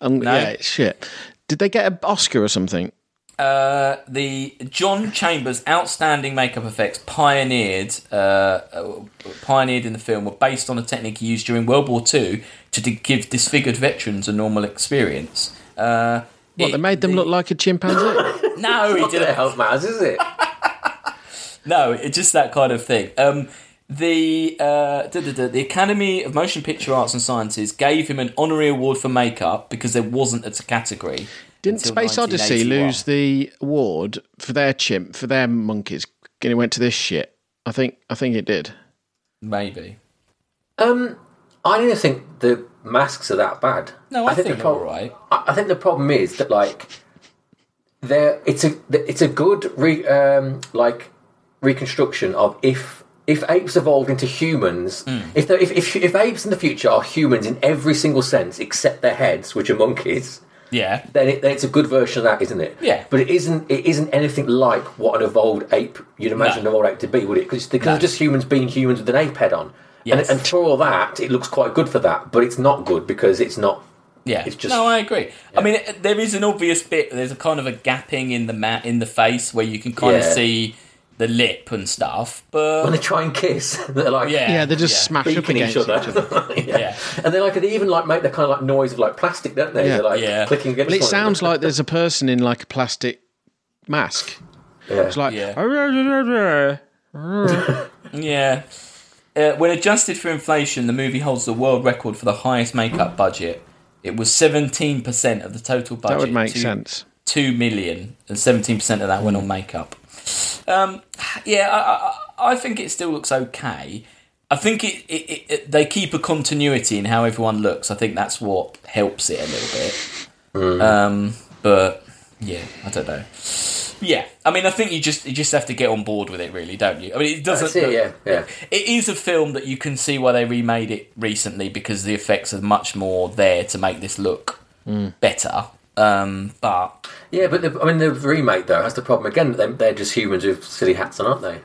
Um, No? Yeah, shit. Did they get an Oscar or something? Uh, the John Chambers outstanding makeup effects pioneered uh, uh, pioneered in the film were based on a technique used during World War II to d- give disfigured veterans a normal experience. Uh, What it- they made them the- look like a chimpanzee? No, he not didn't. help matters, is it? No, it's just that kind of thing. Um, the uh, da, da, da, the Academy of Motion Picture Arts and Sciences gave him an honorary award for makeup because there wasn't a category. Didn't Space Odyssey lose the award for their chimp for their monkeys? And it went to this shit. I think. I think it did. Maybe. Um, I don't think the masks are that bad. No, I, think, the they're prob- all right. I I think the problem is that like there, it's a it's a good re, um, like reconstruction of if if apes evolved into humans, Hmm. if, if if if apes in the future are humans in every single sense except their heads, which are monkeys. Yeah. Then, it, then it's a good version of that, isn't it? Yeah. But it isn't. It isn't anything like what an evolved ape you'd imagine No. an evolved ape to be, would it? Because because No. just humans being humans with an ape head on. Yes. And, and for all that, it looks quite good for that, but it's not good because it's not. Yeah, It's just- no, I agree. I mean, it- there is an obvious bit. There's a kind of a gapping in the mat in the face where you can kind of see the lip and stuff. But When they try and kiss, they're like yeah, Yeah, they just yeah. smash up beaking against each other. yeah. Yeah. and they like they even like make the kind of like noise of like plastic, don't they? Yeah. They're like Yeah. clicking against. Well, it sounds like there's a person in like a plastic mask. Yeah. It's like, Yeah. Yeah. Uh, when adjusted for inflation, the movie holds the world record for the highest makeup budget. It was 17% of the total budget. that would make to sense. 2 million, and 17% of that went on makeup. Um, yeah, I, I, I think it still looks okay. I think it, it, it, they keep a continuity in how everyone looks. I think that's what helps it a little bit. Um, but yeah, I don't know. Yeah, I mean, I think you just you just have to get on board with it, really, don't you? I mean, it doesn't. It. Yeah, yeah. It is a film that you can see why they remade it recently because the effects are much more there to make this look better. Um, but Yeah, but the, I mean, the remake though has the problem again. They're, they're just humans with silly hats on, aren't they?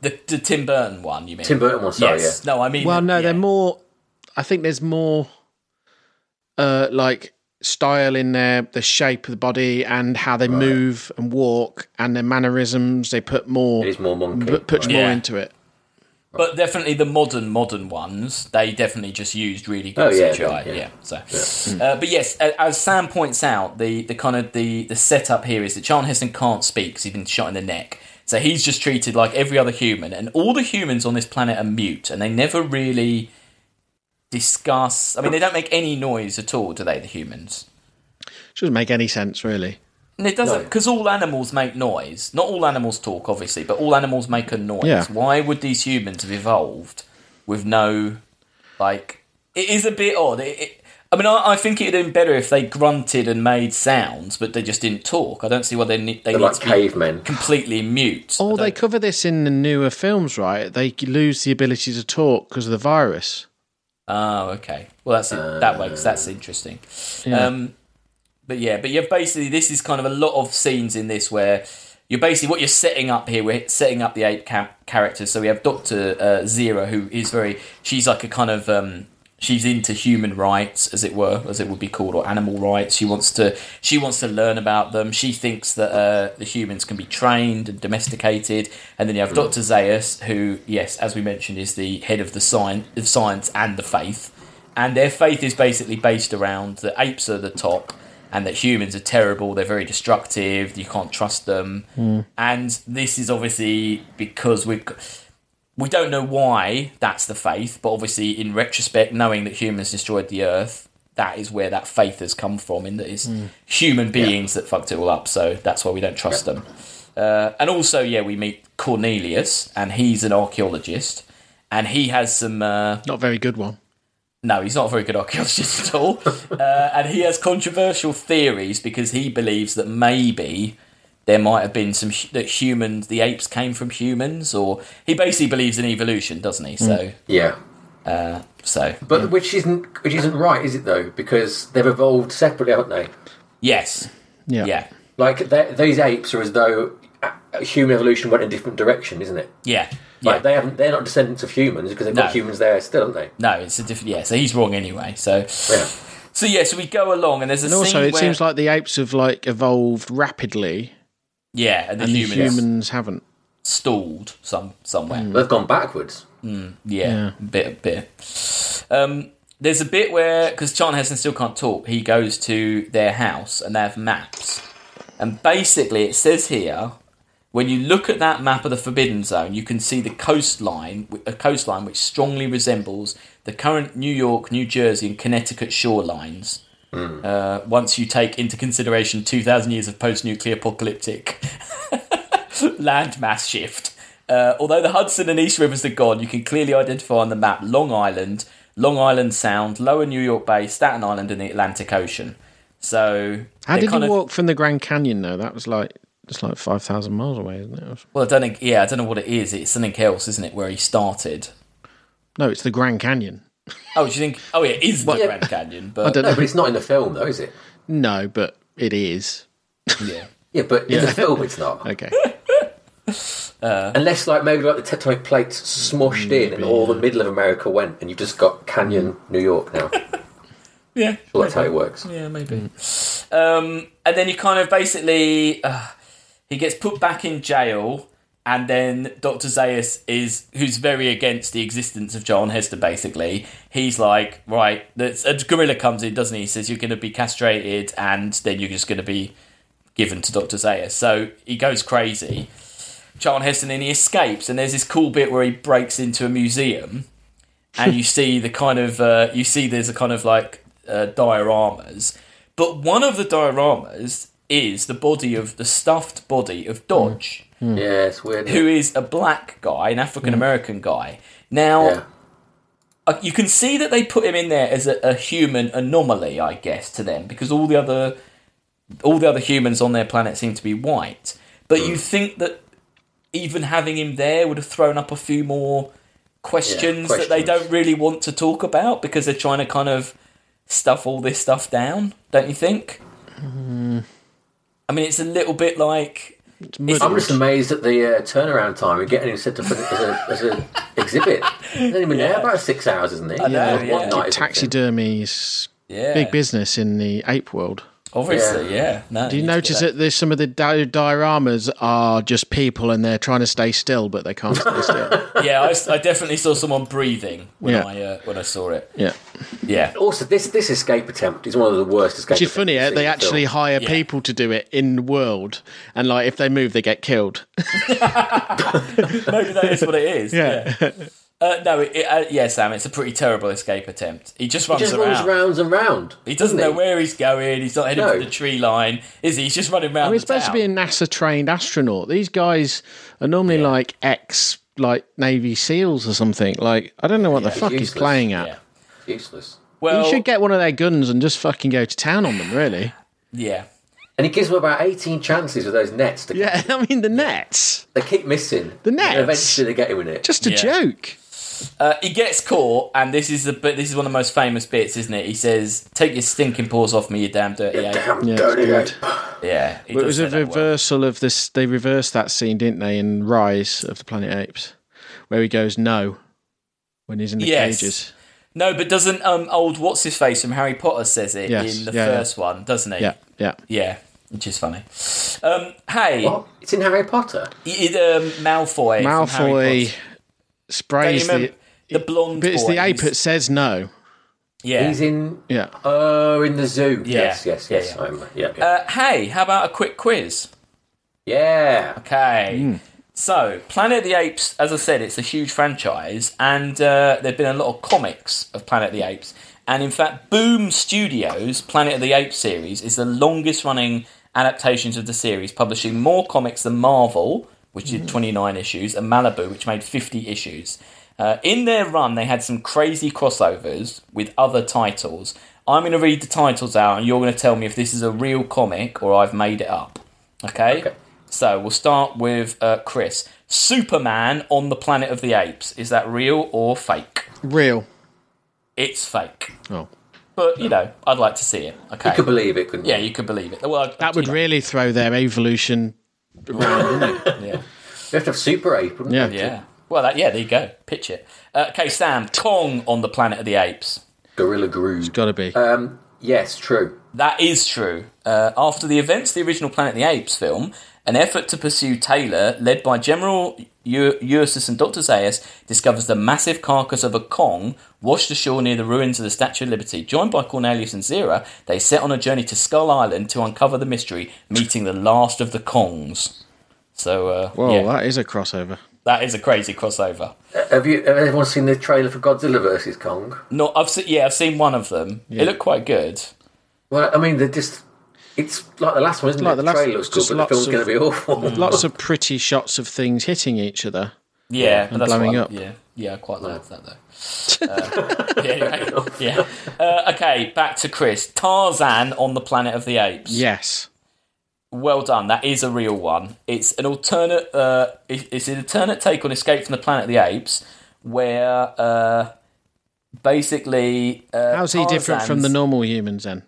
the, the Tim Burton one, you mean? Tim Burton one, sorry, yes. No, I mean. Well, no, yeah. they're more. I think there's more, uh, like style in their the shape of the body and how they move and walk and their mannerisms. They put more, It is more monkey. put, puts more Yeah. into it. But definitely the modern modern ones, they definitely just used really good Oh, yeah, CGI. yeah. Yeah. So, Uh, but yes, as Sam points out, the, the kind of the the setup here is that Charlton Heston can't speak because he's been shot in the neck. So he's just treated like every other human, and all the humans on this planet are mute, and they never really discuss. I mean, they don't make any noise at all, do they? The humans. Doesn't make any sense, really. And it doesn't No. because all animals make noise. Not all animals talk, obviously, but all animals make a noise. Yeah. Why would these humans have evolved with no like? It is a bit odd. It, it, I mean, I, I think it'd been better if they grunted and made sounds, but they just didn't talk. I don't see why they need they They're need like to be cavemen. completely mute. Or Oh, they cover this in the newer films, right? They lose the ability to talk because of the virus. Oh, okay. Well, that's it. that way. 'cause that's interesting. Yeah. Um, but yeah, but you're basically this is kind of a lot of scenes in this where you're basically what you're setting up here. We're setting up the eight ca- characters. So we have Doctor uh, Zira, who is very. She's like a kind of. Um, she's into human rights, as it were, as it would be called, or animal rights. She wants to. She wants to learn about them. She thinks that uh, the humans can be trained and domesticated. And then you have Doctor Zaius, who, yes, as we mentioned, is the head of the science, of science and the faith and their faith is basically based around the apes are the top and that humans are terrible they're very destructive you can't trust them. And this is obviously because we we don't know why that's the faith but obviously in retrospect knowing that humans destroyed the earth that is where that faith has come from in that it's human beings that fucked it all up so that's why we don't trust them. Uh, and also yeah we meet cornelius and he's an archaeologist and he has some uh, Not very good one. No, he's not a very good archaeologist at all. uh, and he has controversial theories because he believes that maybe there might have been some hu- that humans, the apes came from humans, or he basically believes in evolution, doesn't he? So, Yeah. so But which isn't which isn't right, is it though? Because they've evolved separately, haven't they? yes, Yeah. yeah, Like they- these apes are as though uh, human evolution went in a different direction, isn't it? yeah, Like yeah. they haven't, they're not descendants of humans because they've No. got humans there still, aren't they? No, it's a different. Yeah, so he's wrong anyway. So, Yeah. so yeah, so we go along, and there's a And also, scene it where, seems like the apes have like evolved rapidly, yeah, and the and humans the humans haven't. stalled some somewhere. They've gone backwards. Yeah, Yeah. bit, bit. Um, there's a bit where because Charlton Heston still can't talk, he goes to their house and they have maps, and basically it says here when you look at that map of the Forbidden Zone, you can see the coastline, a coastline which strongly resembles the current New York, New Jersey, and Connecticut shorelines. Uh, once you take into consideration 2,000 years of post-nuclear apocalyptic landmass shift. Uh, although the Hudson and East Rivers are gone, you can clearly identify on the map Long Island, Long Island Sound, Lower New York Bay, Staten Island, and the Atlantic Ocean. So How did you of- walk from the Grand Canyon though? That was like it's like five thousand miles away, isn't it? Well, I don't think. Yeah, I don't know what it is. It's something else, isn't it? Where he started. No, it's the Grand Canyon. Oh, do you think? Oh, yeah, it is the Yeah. Grand Canyon, But I don't No, know. but it's not in the film, though, is it? No, but it is. yeah, Yeah, but in the film, it's not. Okay. Unless, like, maybe like the tectonic plates smushed in, and all the middle of America went, and you've just got Canyon, New York now. yeah. Well, that's how it works. Yeah, maybe. Um, and then you kind of basically uh, he gets put back in jail, and then Doctor Zaius is who's very against the existence of John Hester. Basically, he's like, right, that's, a gorilla comes in, doesn't he? He says you're going to be castrated, and then you're just going to be given to Doctor Zaius. So he goes crazy. John Heston and he escapes, and there's this cool bit where he breaks into a museum, and you see the kind of uh, you see there's a kind of like uh, dioramas, but one of the dioramas is the body of the stuffed body of Dodge, hmm. Yeah, it's weird. who is a black guy, an African American guy. Now Yeah. uh, you can see that they put him in there as a, a human anomaly, I guess, to them because all the other all the other humans on their planet seem to be white. But you hmm. think that even having him there would have thrown up a few more questions, that they don't really want to talk about because they're trying to kind of stuff all this stuff down, don't you think? Mm-hmm. I mean, it's a little bit like It's I'm just amazed at the uh, turnaround time of getting him set up as a, as a, as a exhibit. He's only been there about six hours, isn't he? I know, One yeah. night or something. Taxidermy's yeah, big business in the ape world. Obviously, yeah. No, Do you need notice that there's some of the di- dioramas are just people and they're trying to stay still, but they can't stay still. Yeah, I definitely saw someone breathing when Yeah. I uh, when I saw it. Yeah. Yeah, Also, this this escape attempt is one of the worst escape. Which is funny, attempts eh? they actually film. hire Yeah. people to do it in the world, and like if they move, they get killed. maybe that is what it is. Yeah. Uh, no, it, it, uh, yeah, Sam, it's a pretty terrible escape attempt. He just runs He just around. runs rounds and round. He doesn't know he? where he's going. He's not heading No. for the tree line, is he? He's just running around. I mean, it's the supposed to be a. NASA trained astronaut. These guys are normally like ex like Navy SEALs or something. Like I don't know what the fuck he's playing at. Yeah. Useless. Well, You should get one of their guns and just fucking go to town on them, really. yeah. And he gives them about 18 chances with those nets. To, Yeah, I mean the nets. They keep missing. The And nets? Eventually they get him in it. Just a Yeah. joke. Uh, he gets caught, and this is the but this is one of the most famous bits, isn't it? He says, "Take your stinking paws off me, you damn dirty ape." Damn Yeah, dirty ape. Yeah, he it was a that well. reversal of this. They reversed that scene, didn't they, in Rise of the Planet Apes, where he goes no when he's in the Yes. cages. No, but doesn't um old what's his face from Harry Potter says it Yes, in the yeah, yeah. first one, doesn't he? Yeah, yeah. yeah, which is funny. Um, hey, What? It's in Harry Potter. it, um, Malfoy. from Harry Malfoy Potter. Sprays the. the blonde But it's boy. the ape that says no. Yeah. He's in. Yeah. Oh, in the zoo. Yeah. Yes, yes, Yeah, yes. yeah. I remember. Yeah, yeah. Uh, hey, how about a quick quiz? yeah. Okay. Hmm. So, Planet of the Apes, as I said, it's a huge franchise, and uh, there have been a lot of comics of Planet of the Apes. And in fact, Boom Studios' Planet of the Apes series is the longest running adaptations of the series, publishing more comics than Marvel, which did 29 issues, and Malibu, which made 50 issues. Uh, in their run, they had some crazy crossovers with other titles. I'm going to read the titles out, and you're going to tell me if this is a real comic or I've made it up. Okay? Okay. So we'll start with uh, Chris. Superman on the Planet of the Apes. Is that real or fake? Real. It's fake. Oh. But, you know, I'd like to see it. Okay. You could believe it, couldn't you? yeah, you? you could believe it. Well, That would know, really throw their evolution around, wouldn't it? Yeah. You have to have Super Ape, wouldn't Yeah. you? Yeah. Well, that, yeah, there you go. Pitch it. Uh, okay, Sam. Kong on the Planet of the Apes. Gorilla Groove. Got to be. Um, yes, true. That is true. Uh, after the events of the original Planet of the Apes film, an effort to pursue Taylor, led by General U- Ursus and Dr. Zaius, discovers the massive carcass of a Kong washed ashore near the ruins of the Statue of Liberty. Joined by Cornelius and Zira, they set on a journey to Skull Island to uncover the mystery, meeting the last of the Kongs. So, uh, Whoa, yeah, that is a crossover. that is a crazy crossover. Uh, Have you? Have everyone seen the trailer for Godzilla versus Kong? No, I've se- yeah, I've seen one of them. It looked quite good. Well, I mean, they're just. It's like the last one, isn't Like it? the The, last- trailer looks good, just but the lots film's going to be awful. Lots of pretty shots of things hitting each other. Yeah, and that's blowing up. Yeah, yeah, I quite like that though. Uh, yeah, anyway, yeah. Uh, okay, back to Chris. Tarzan on the Planet of the Apes. Yes. Well done. That is a real one. It's an alternate. Uh, it- it's an alternate take on Escape from the Planet of the Apes, where uh, basically uh, How's he different from the normal humans then?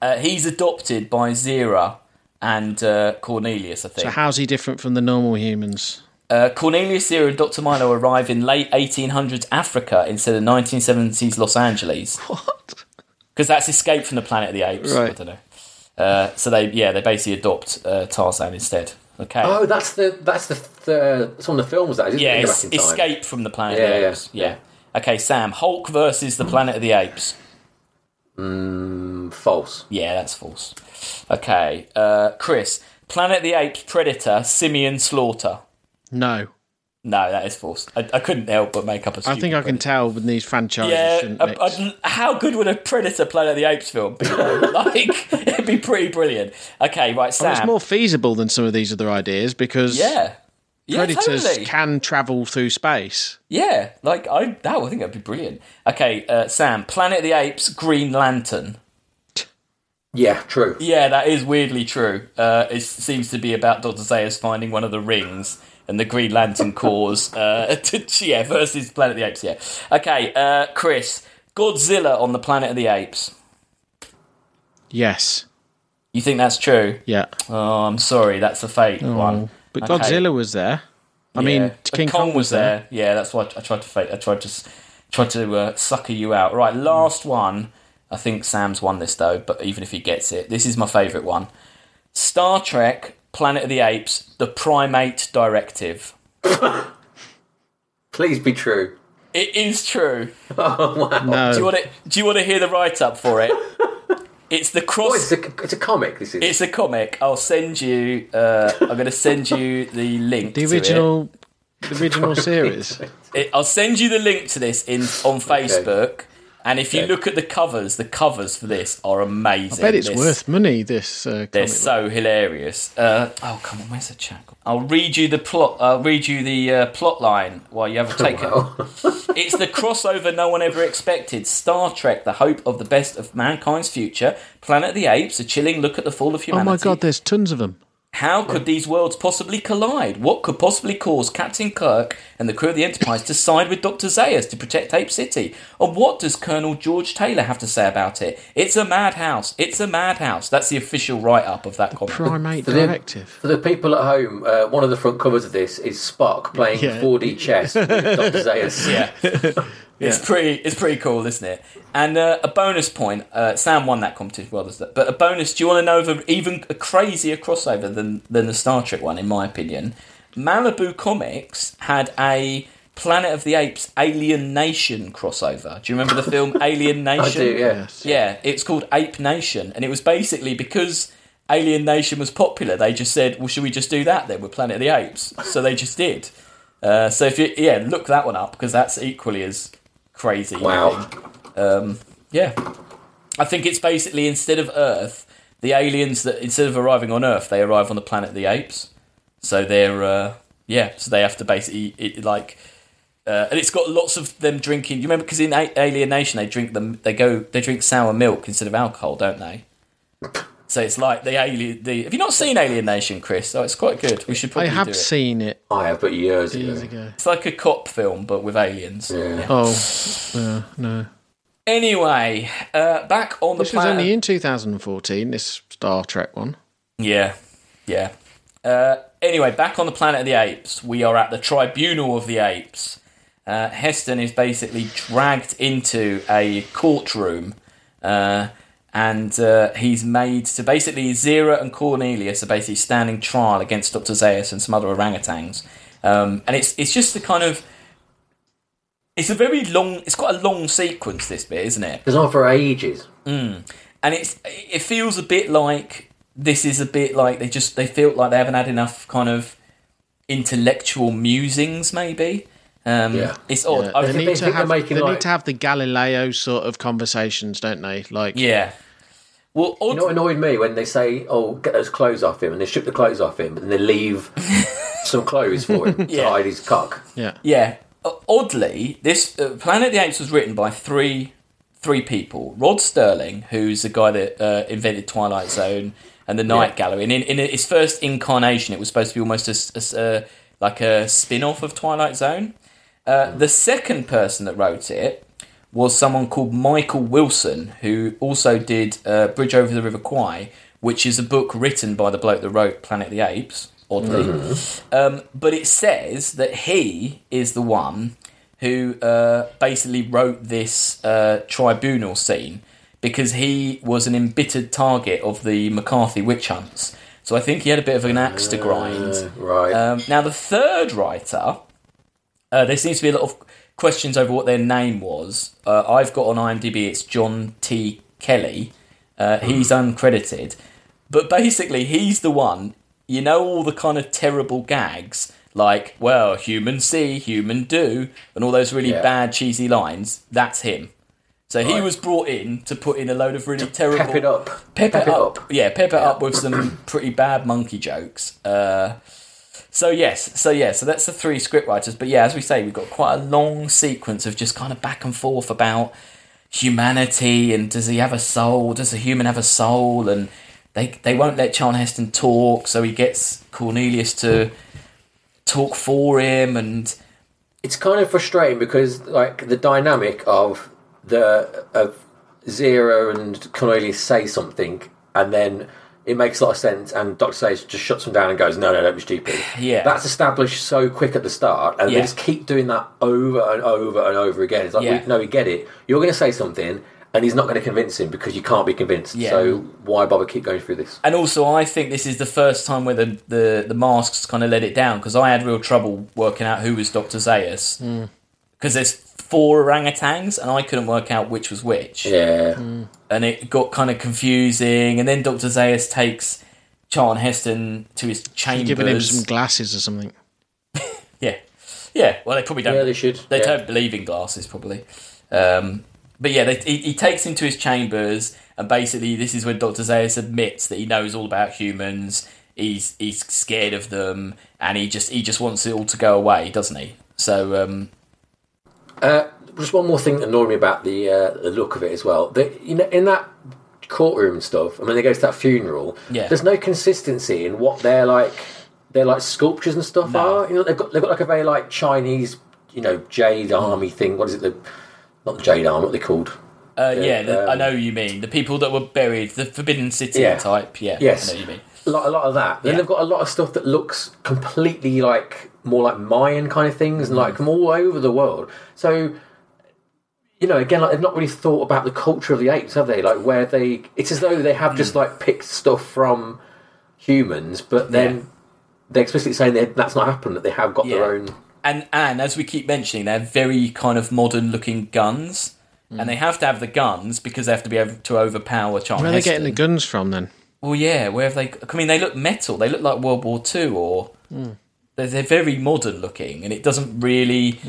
Uh, he's adopted by Zira and uh, Cornelius, I think. So how's he different from the normal humans? Uh, Cornelius Zira and Dr. Milo arrive in late 1800s Africa instead of 1970s Los Angeles. What? Because that's Escape from the Planet of the Apes. Right. I don't know. Uh, so they, yeah, they basically adopt uh, Tarzan instead. Okay. oh, that's the that's the th- it's one of the films that isn't yeah, it? Go it's Back in Time. Escape from the Planet Yeah, of the yeah, Apes. Yeah. Okay, Sam. Hulk versus the Planet of the Apes. Mm, false. Yeah, that's false. Okay, uh, Chris. Planet of the Apes Predator Simian Slaughter. No. No, that is false. I, I couldn't help but make up a I stupid I think I can Predator. tell with these franchises. Yeah, shouldn't I- mix. I'd- how good would a Predator Planet of the Apes film be? like, it'd be pretty brilliant. Okay, right, Well, Sam. it's more feasible than some of these other ideas because yeah, yeah, predators totally. can travel through space. Yeah, like I, that, I think that'd be brilliant. Okay, uh, Sam. Planet of the Apes, Green Lantern. Yeah, true. Yeah, that is weirdly true. Uh, it seems to be about Doctor Zaius finding one of the rings and the Green Lantern cause. Uh, to, yeah, versus Planet of the Apes. Yeah. Okay, uh, Chris. Godzilla on the Planet of the Apes. Yes. You think that's true? Yeah. Oh, I'm sorry, that's a fake one. But Okay. Godzilla was there. I Yeah. mean, But King Kong, was there. Yeah, that's why I tried to fake. I tried to s- tried to uh, sucker you out. Right, last one. I think Sam's won this though, but even if he gets it, this is my favourite one. Star Trek: Planet of the Apes: The Primate Directive. Please be true. It is true. Oh No. Do you want to? Do you want to hear the write up for it? It's the Oh, cross. it's a it's a comic. This is. It's a comic. I'll send you. Uh, I'm going to send you the link. the to it. original The original series. It, I'll send you the link to this in on Facebook. And if you look at the covers, the covers for this are amazing. I bet it's This- worth money. This uh, They're so hilarious. Uh, oh come on, where's the chat? I'll read you the plot. I'll read you the uh, plot line while you have a take. Wow. It's the crossover no one ever expected. Star Trek: The Hope of the Best of Mankind's Future. Planet of the Apes: A chilling look at the fall of humanity. oh my god, there's tons of them. How could these worlds possibly collide? What could possibly cause Captain Kirk and the crew of the Enterprise to side with Dr. Zaius to protect Ape City? And what does Colonel George Taylor have to say about it? It's a madhouse. It's a madhouse. That's the official write up of that comic. Primate the- Directive. For the people at home, uh, one of the front covers of this is Spock playing Yeah. 4D chess with Dr. Zaius. Yeah. It's Yeah. pretty. It's pretty cool, isn't it? And uh, a bonus point. Uh, Sam won that competition, well, does that? But a bonus. Do you want to know of a, even a crazier crossover than than the Star Trek one? In my opinion, Malibu Comics had a Planet of the Apes Alien Nation crossover. Do you remember the film Alien Nation? I do, yeah. Yes. Yeah, it's called Ape Nation, and it was basically because Alien Nation was popular. They just said, "Well, should we just do that then with Planet of the Apes?" So they just did. Uh, so if you yeah, look that one up because that's equally as crazy. Wow. Um, yeah, I think it's basically instead of Earth, the aliens that instead of arriving on Earth, they arrive on the Planet of the Apes. So they're uh, yeah, so they have to basically it, like. Uh, and it's got lots of them drinking. You remember because in A- Alien Nation they drink them. They go. They drink sour milk instead of alcohol, don't they? So it's like the alien. The have you not seen Alien Nation, Chris? Oh, it's quite good. We should I probably have do it. seen it I have, but years years ago. ago. It's like a cop film, but with aliens. Yeah. Oh, uh, no. Anyway, uh, back on the This was planet. only in 2014, this Star Trek one. Yeah, yeah. Uh, anyway, back on the planet of the apes, we are at the Tribunal of the Apes. Uh, Heston is basically dragged into a courtroom, uh, and uh, he's made to basically Zira and Cornelius are basically standing trial against Dr. Zaius and some other orangutans. Um, and it's it's just the kind of it's a very long it's quite a long sequence this bit isn't it It's on for ages. and it's it feels a bit like this is a bit like they just they feel like they haven't had enough kind of intellectual musings maybe um Yeah. it's odd Yeah, they think- think- need to have they like- need to have the Galileo sort of conversations, don't they? Like yeah well odd, You know what annoyed me? When they say, "Oh, get those clothes off him," and they strip the clothes off him, and they leave some clothes for him Yeah. to hide his cock. yeah. yeah. O- oddly this uh, planet of the apes was written by three three people. Rod Serling who's the guy that uh, invented twilight zone and the night gallery. And in, in its first incarnation it was supposed to be almost a, s- a s- uh, like a spin-off of twilight zone. Uh, the second person that wrote it was someone called Michael Wilson, who also did uh, Bridge Over the River Kwai, which is a book written by the bloke that wrote Planet of the Apes, oddly. Um, but it says that he is the one who uh, basically wrote this uh, tribunal scene because he was an embittered target of the McCarthy witch hunts. So I think he had a bit of an axe to grind. Right. Um, now, the third writer, uh, there seems to be a lot of questions over what their name was. Uh, I've got on IMDb it's John T. Kelly. Uh, he's uncredited. But basically, he's the one, you know, all the kind of terrible gags, like, well, human see, human do, and all those really Yeah. bad, cheesy lines. That's him. So he Right. was brought in to put in a load of really terrible. Pep it up. Pep, it, up. Yeah, pep it Yeah. up with some pretty bad monkey jokes. Uh, so yes, so yeah, so that's the three scriptwriters. But yeah, as we say, we've got quite a long sequence of just kind of back and forth about humanity and does he have a soul? Does a human have a soul? And they they won't let Charlton Heston talk, so he gets Cornelius to talk for him, and It's kind of frustrating because, like, the dynamic of the of Zira and Cornelius say something, and then it makes a lot of sense, and Doctor Zaius just shuts them down and goes, "No, no, don't be stupid." Yeah. that's established so quick at the start, and Yeah. they just keep doing that over and over and over again. It's like, Yeah. we, no, we get it. You're going to say something, and he's not going to convince him because you can't be convinced. Yeah. So why bother keep going through this? And also, I think this is the first time where the, the, the masks kind of let it down because I had real trouble working out who was Dr. Zaius. Hmm. Because there's four orangutans and I couldn't work out which was which. Yeah, And it got kind of confusing. And then Dr. Zaius takes Charlton Heston to his chambers. Giving him some glasses or something. Yeah. Yeah, well, they probably don't. Yeah, they should. They yeah. don't believe in glasses, probably. Um, but yeah, they, he, he takes him to his chambers, and basically, this is when Doctor Zaius admits that he knows all about humans. He's he's scared of them, and he just he just wants it all to go away, doesn't he? So um, Uh, just one more thing that annoyed me about the uh, the look of it as well. The, you know, in that courtroom and stuff. I mean, they go to that funeral. Yeah. There's no consistency in what they're like. They're like sculptures and stuff No. are. You know, they've got they've got like a very like Chinese, you know, jade army thing. What is it? The not the jade army. What they called? uh, yeah, the, I um, know who you mean the people that were buried, the Forbidden City Yeah. type. Yeah, Yes. I know what you mean. A lot, a lot of that. Then Yeah. they've got a lot of stuff that looks completely like more like Mayan kind of things, and like Mm. from all over the world. So, you know, again, like they've not really thought about the culture of the apes, have they? Like where they, it's as though they have just Mm. like picked stuff from humans, but then Yeah. they're explicitly saying that that's not happened. That they have got their own. and and as we keep mentioning, they're very kind of modern looking guns, Mm. and they have to have the guns because they have to be able to overpower Charlton Where are they getting the Heston. guns from then? Well, yeah, where have they? I mean, they look metal. They look like World War Two, or they're, they're very modern looking, and it doesn't really,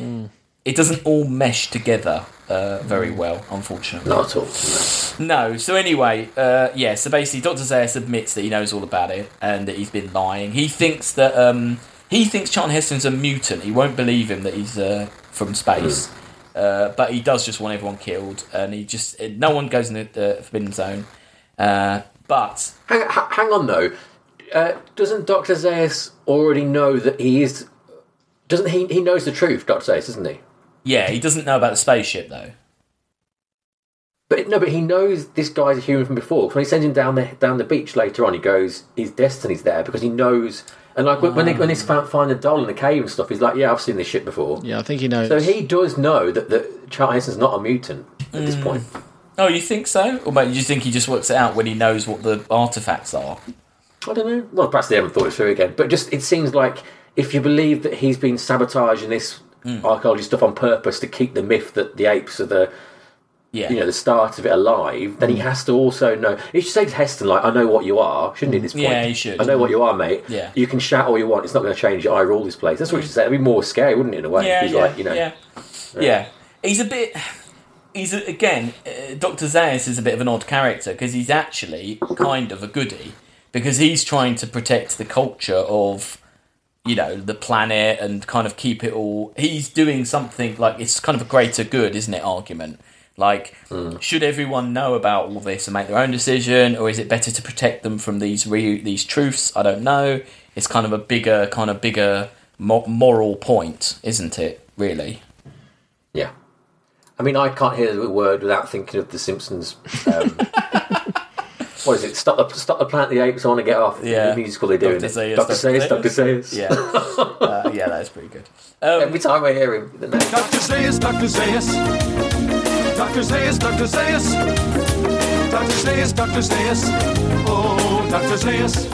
it doesn't all mesh together uh, very well, unfortunately. Not at all. No. So anyway, uh, yeah. So basically, Doctor Zaius admits that he knows all about it and that he's been lying. He thinks that um, he thinks Charlton Heston's a mutant. He won't believe him that he's uh, from space. Uh, but he does just want everyone killed, and he just no one goes in the, Forbidden Zone. Uh, but Hang, ha- hang on though. Uh, doesn't Doctor Zaius already know that he is? Doesn't he? He knows the truth, Doctor Zaius, doesn't he? yeah, he doesn't know about the spaceship though. But no, but he knows this guy's a human from before. 'Cause When he sends him down the down the beach later on, he goes, his destiny's there because he knows. And like when when, they, when he's found find the doll in the cave and stuff, he's like, yeah, I've seen this shit before. Yeah, I think he knows. So he does know that that Charlton Heston's not a mutant at this point. Oh, you think so? Or maybe you think he just works it out when he knows what the artifacts are? I don't know. Well, perhaps they haven't thought it through again. But just it seems like if you believe that he's been sabotaging this hmm. archaeology stuff on purpose to keep the myth that the apes are the Yeah. you know the start of it alive, then he hmm. has to also know. He should say to Heston, like, "I know what you are," shouldn't he? At this point, Yeah, he should. I know what you are, mate. Yeah. you can shout all you want. It's not going to change. I rule this place. That's what he hmm. should say. It'd be more scary, wouldn't it? In a way, yeah, he's yeah, like, you know, yeah, yeah. He's a bit. He's a, again, uh, Doctor Zaius is a bit of an odd character because he's actually kind of a goody because he's trying to protect the culture of, you know, the planet and kind of keep it all. He's doing something like it's kind of a greater good, isn't it? Argument like, should everyone know about all this and make their own decision, or is it better to protect them from these re- these truths? I don't know. It's kind of a bigger, kind of bigger mo- moral point, isn't it? Really. yeah. I mean, I can't hear the word without thinking of the Simpsons. Um, what is it? Stop the stop the Planet the Apes. I want to get off. Yeah. the musical they do. Dr. Dr. Zaius, Doctor Dr. Doctor Zaius. Zaius. Yeah, uh, yeah, that's pretty good. Um, Every time I hear him, the name. Dr. Zaius, Dr. Zaius. Dr. Zaius, Dr. Zaius. Dr. Zaius, Dr. Zaius. Oh, Dr. Zaius.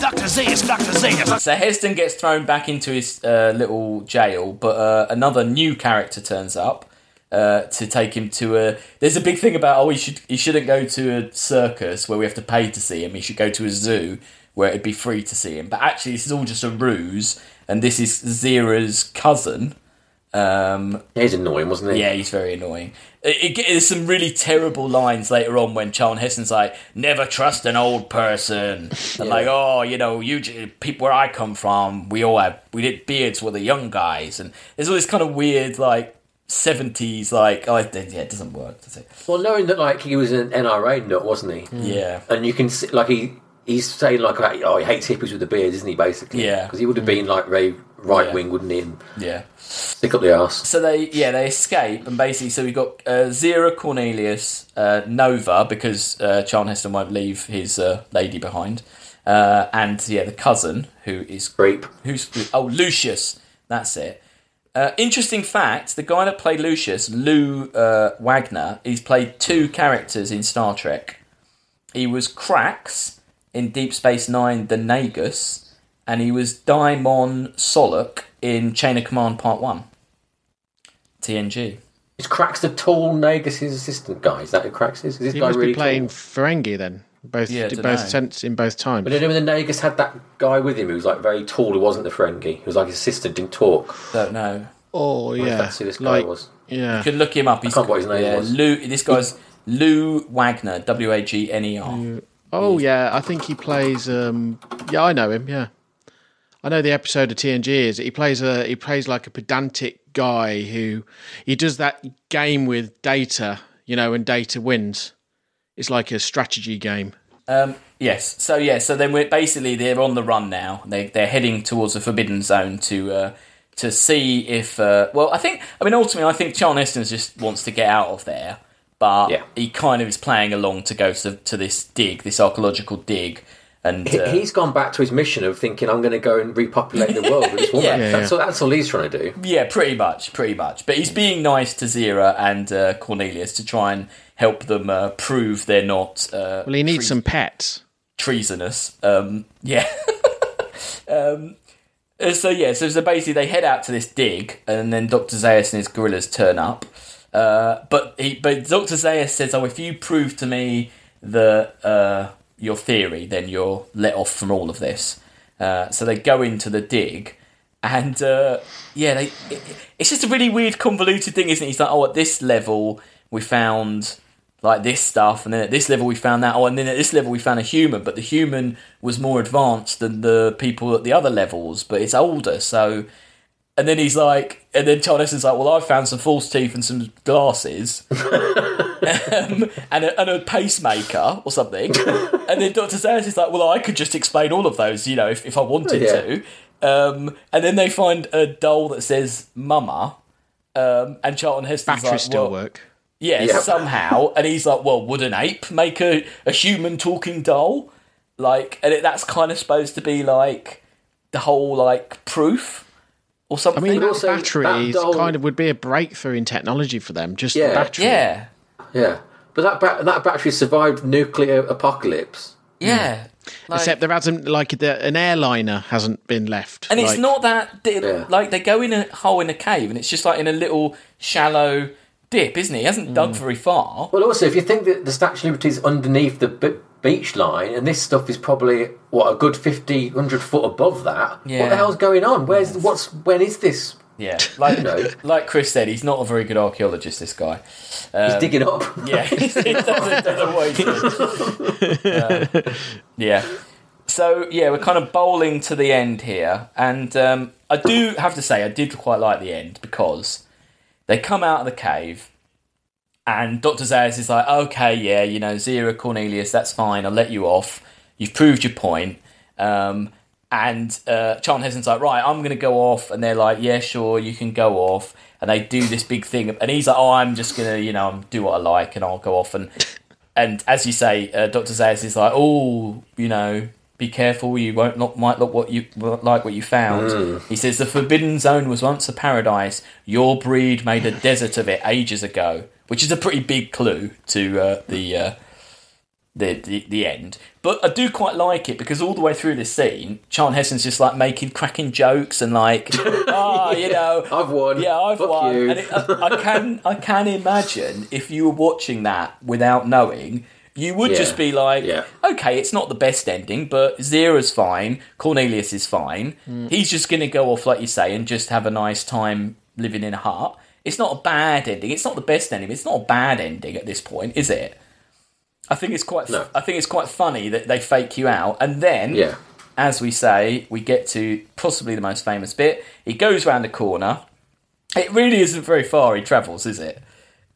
Dr. Zaius, Dr. Zaius. so Heston gets thrown back into his uh, little jail, but uh, another new character turns up. Uh, to take him to a, there's a big thing about oh he should he shouldn't go to a circus where we have to pay to see him. He should go to a zoo where it'd be free to see him. But actually, this is all just a ruse, and this is Zira's cousin. Um, He's annoying, wasn't he? Yeah, he's very annoying. It, it, there's some really terrible lines later on when Charlton Heston's like, "Never trust an old person," and like, "Oh, you know, you people where I come from, we all have we did beards with the young guys," and there's all this kind of weird like seventies like, oh, it, yeah, it doesn't work, does it? Well, knowing that like he was an NRA nut, wasn't he? Yeah, And you can see, like he he's saying like oh he hates hippies with the beard, isn't he? Basically, Yeah. Because he would have been like very right wing, wouldn't he? And yeah. stick up the ass. So they, yeah, they escape, and basically, so we've got uh, Zira, Cornelius, uh, Nova, because uh, Heston won't leave his uh, lady behind, uh, and yeah, the cousin who is Creep. who's oh Lucius, that's it. Uh, interesting fact: the guy that played Lucius, Lou uh, Wagner, he's played two characters in Star Trek. He was Krax in Deep Space Nine: The Nagus, and he was Daimon Solok in Chain of Command Part One. TNG. Is Krax the tall Nagus' assistant guy? Is that who Krax is? Is this he guy must really be playing tall? Ferengi then. Both Yeah, in both sense in both times. But then when the Nagus had that guy with him who was like very tall, who wasn't the Ferengi, who was like his sister, didn't talk. Don't know. Oh yeah, That's who this guy like was. yeah. You could look him up. He's can't remember what his name yeah, was. Lou. This guy's Lou Wagner. W A G N E R. Oh yeah, I think he plays. Um, yeah, I know him. Yeah, I know the episode of TNG is he plays a he plays like a pedantic guy who he does that game with Data. You know, and Data wins, it's like a strategy game. Um, yes. So yeah. So then we're basically they're on the run now. They they're heading towards the Forbidden Zone to uh, to see if. Uh, well, I think. I mean, ultimately, I think Charlton Heston just wants to get out of there, but Yeah. he kind of is playing along to go to to this dig, this archaeological dig, and He- uh, He's gone back to his mission of thinking, I'm going to go and repopulate the world with this woman. Yeah. Yeah, that's, yeah. All, that's all he's trying to do. Yeah, pretty much, pretty much. But he's being nice to Zira and uh, Cornelius to try and help them uh, prove they're not uh, Well, he needs tre- some pets. treasonous. Um, yeah. um, uh, so yeah, so, so basically they head out to this dig, and then Doctor Zaius and his gorillas turn up. Uh, but he, but Doctor Zaius says, "Oh, if you prove to me the uh, your theory, then you're let off from all of this." Uh, so they go into the dig, and uh, yeah, they, it, it's just a really weird, convoluted thing, isn't it? He's like, "Oh, at this level, we found." like this stuff, and then at this level we found that. Oh, and then at this level we found a human, but the human was more advanced than the people at the other levels, but it's older. So, and then he's like, and then Charles Heston's like, well, I found some false teeth and some glasses, um, and, a, and a pacemaker or something. and then Doctor Zaius is like, well, I could just explain all of those, you know, if, if I wanted Yeah. to. Um, and then they find a doll that says "Mama," um, and Charlton Heston's Batteries like, still well, work. yeah, Yep. somehow. And he's like, well, would an ape make a, a human talking doll? Like, and it, that's kind of supposed to be like the whole like proof or I mean, that also, battery that is doll- kind of would be a breakthrough in technology for them. Just Yeah. the battery. yeah, Yeah. But that, ba- that battery survived nuclear apocalypse. yeah. Like- Except there hasn't like the, an airliner hasn't been left. and it's not that di- Yeah. like they go in a hole in a cave, and it's just like in a little shallow dip, isn't it? He hasn't Mm. dug very far. Well, also, if you think that the Statue of Liberty is underneath the b- beach line, and this stuff is probably what a good 50, 100 foot above that. Yeah. What the hell's going on? Where's what's when is this? Yeah, like you know. like Chris said, he's not a very good archaeologist. This guy. He's digging up. Yeah, he doesn't, doesn't what he does. Uh, yeah. So yeah, we're kind of bowling to the end here, and um, I do have to say I did quite like the end because they come out of the cave, and Doctor Zaius is like, "Okay, yeah, you know, Zira Cornelius, that's fine. I'll let you off. You've proved your point." Um, and uh, Charlton Heston's like, "Right, I'm going to go off," and they're like, "Yeah, sure, you can go off." And they do this big thing, and he's like, "Oh, I'm just going to, you know, do what I like, and I'll go off." And and as you say, uh, Doctor Zaius is like, "Oh, you know." Be careful! You won't not might look what you like what you found. He says the Forbidden Zone was once a paradise. Your breed made a desert of it ages ago, which is a pretty big clue to uh, the, uh, the the the end. But I do quite like it because all the way through this scene, Charlton Heston's just like making cracking jokes and like, ah, you know, I've won. yeah, I've Fuck won. you. And it, I, I can I can imagine if you were watching that without knowing, you would Yeah. just be like, Yeah. okay, it's not the best ending, but Zira's fine, Cornelius is fine. Mm. He's just going to go off like you say and just have a nice time living in a hut. It's not a bad ending. It's not the best ending. It's not a bad ending at this point, is it? I think it's quite. No. I think it's quite funny that they fake you out, and then Yeah. as we say, we get to possibly the most famous bit. He goes round the corner. It really isn't very far he travels, is it?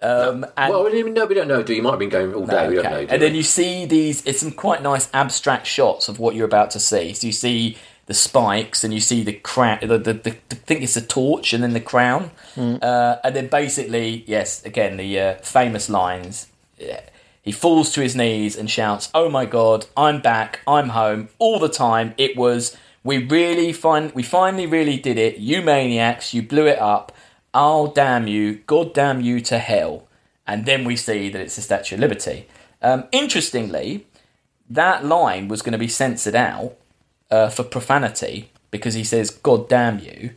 Um, and, Well, we don't, even know, we don't know. Do you might have been going all day? we don't know. do and then you see these. It's some quite nice abstract shots of what you're about to see. So you see the spikes, and you see the crown. The, the, the, I think it's a torch, and then the crown. Uh, and then basically, yes, again the uh, famous lines. Yeah. He falls to his knees and shouts, "Oh my God, I'm back! I'm home all the time. It was we really fin- we finally really did it. You maniacs, you blew it up. I'll damn you, God damn you to hell." And then we see that it's the Statue of Liberty. Um, interestingly, that line was going to be censored out uh, for profanity because he says "God damn you."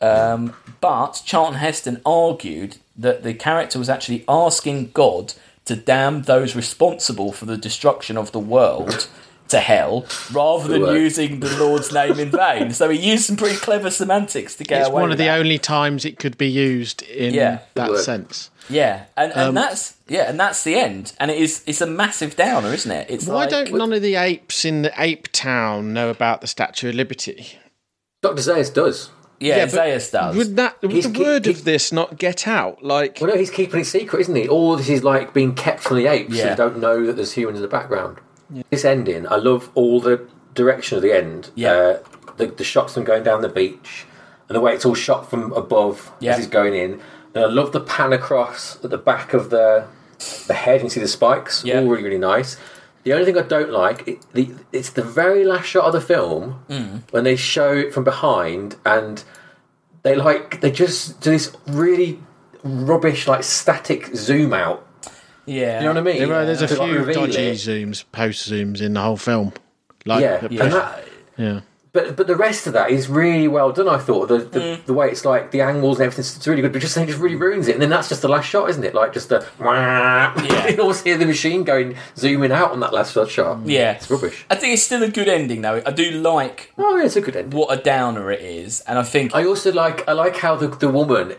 Um, but Charlton Heston argued that the character was actually asking God to damn those responsible for the destruction of the world to hell rather than using the Lord's name in vain. So he used some pretty clever semantics to get It's away It's one with of the that. only times it could be used in Yeah. that Work. sense. Yeah, and, and Um, that's yeah, and that's the end. And it is it's a massive downer, isn't it? It's Why like, don't none of the apes in the ape town know about the Statue of Liberty? Dr. Zaius does. yeah, Yeah, but Zaius does. Would that would the keep- word keep- of this not get out? Like, Well, no, he's keeping it secret, isn't he? All this is like being kept from the apes, so Yeah. they don't know that there's humans in the background. This ending, I love all the direction of the end. Yeah. Uh, the, the shots them going down the beach, and the way it's all shot from above Yeah. as he's going in. And I love the pan across at the back of the the head, and you see the spikes. Yeah. All really, really nice. The only thing I don't like, it, the, it's the very last shot of the film Mm. when they show it from behind, and they like they just do this really rubbish, like static zoom out. Yeah, You know what I mean? there are- there's a To, like, few dodgy it. zooms, post zooms in the whole film. Like, Yeah, the- and that, yeah. but but the rest of that is really well done. I thought the the, Mm. the way it's like the angles and everything, it's really good. But just it just really ruins it, and then that's just the last shot, isn't it? Like just the Yeah. you always hear the machine going zooming out on that last shot. yeah. it's rubbish. I think it's still a good ending though. I do like Oh, yeah, it's a good ending. what a downer it is, and I think I also like I like how the the woman